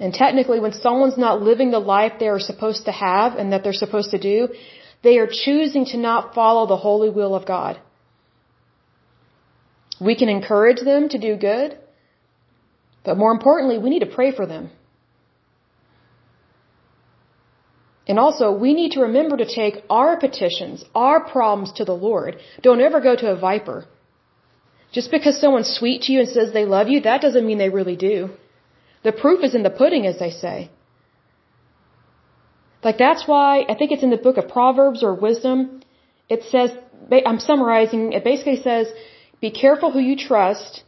And technically, when someone's not living the life they are supposed to have and that they're supposed to do, they are choosing to not follow the holy will of God. We can encourage them to do good, but more importantly, we need to pray for them. And also, we need to remember to take our petitions, our problems to the Lord. Don't ever go to a viper. Just because someone's sweet to you and says they love you, that doesn't mean they really do. The proof is in the pudding, as they say. Like that's why, I think it's in the book of Proverbs or Wisdom, it says, I'm summarizing, it basically says, be careful who you trust,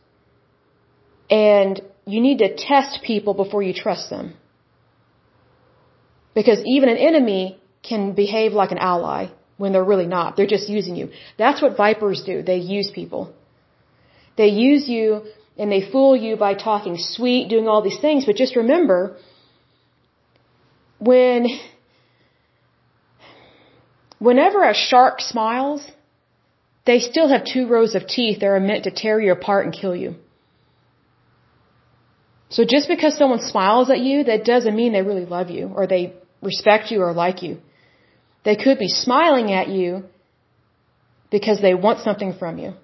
and you need to test people before you trust them. Because even an enemy can behave like an ally when they're really not. They're just using you. That's what vipers do. They use people. They use you and they fool you by talking sweet, doing all these things, but just remember, when, whenever a shark smiles, they still have two rows of teeth that are meant to tear you apart and kill you. So just because someone smiles at you, that doesn't mean they really love you or they respect you or like you. They could be smiling at you because they want something from you.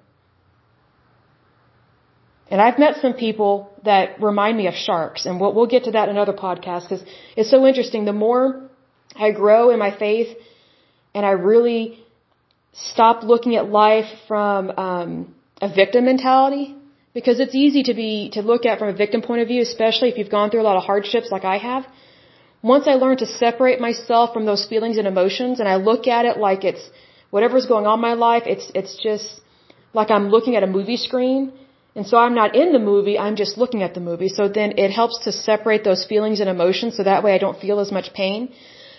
And I've met some people that remind me of sharks, and we'll, we'll get to that in another podcast because it's so interesting. The more I grow in my faith, and I really stop looking at life from um, a victim mentality, because it's easy to be to look at from a victim point of view, especially if you've gone through a lot of hardships like I have. Once I learned to separate myself from those feelings and emotions, and I look at it like it's whatever's going on in my life, it's, it's just like I'm looking at a movie screen. And so I'm not in the movie, I'm just looking at the movie. So then it helps to separate those feelings and emotions so that way I don't feel as much pain.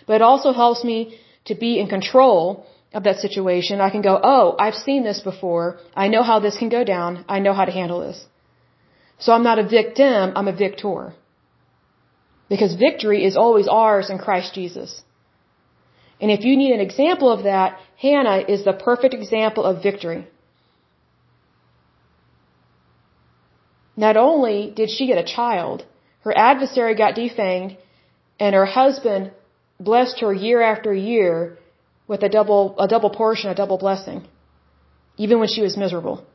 But it also helps me to be in control of that situation. I can go, oh, I've seen this before. I know how this can go down. I know how to handle this. So I'm not a victim, I'm a victor. Because victory is always ours in Christ Jesus. And if you need an example of that, Hannah is the perfect example of victory. Not only did she get a child, her adversary got defanged, and her husband blessed her year after year with a double, a double portion, a double blessing, even when she was miserable.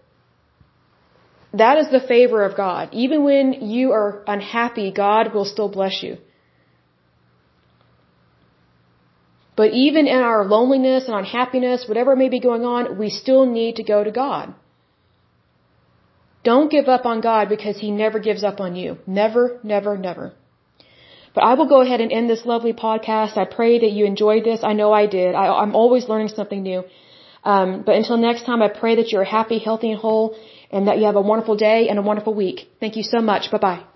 That is the favor of God. Even when you are unhappy, God will still bless you. But even in our loneliness and unhappiness, whatever may be going on, we still need to go to God. Don't give up on God because He never gives up on you. Never, never, never. But I will go ahead and end this lovely podcast. I pray that you enjoyed this. I know I did. I, am always learning something new. Um, but until next time, I pray that you're happy, healthy, and whole, and that you have a wonderful day and a wonderful week. Thank you so much. Bye bye.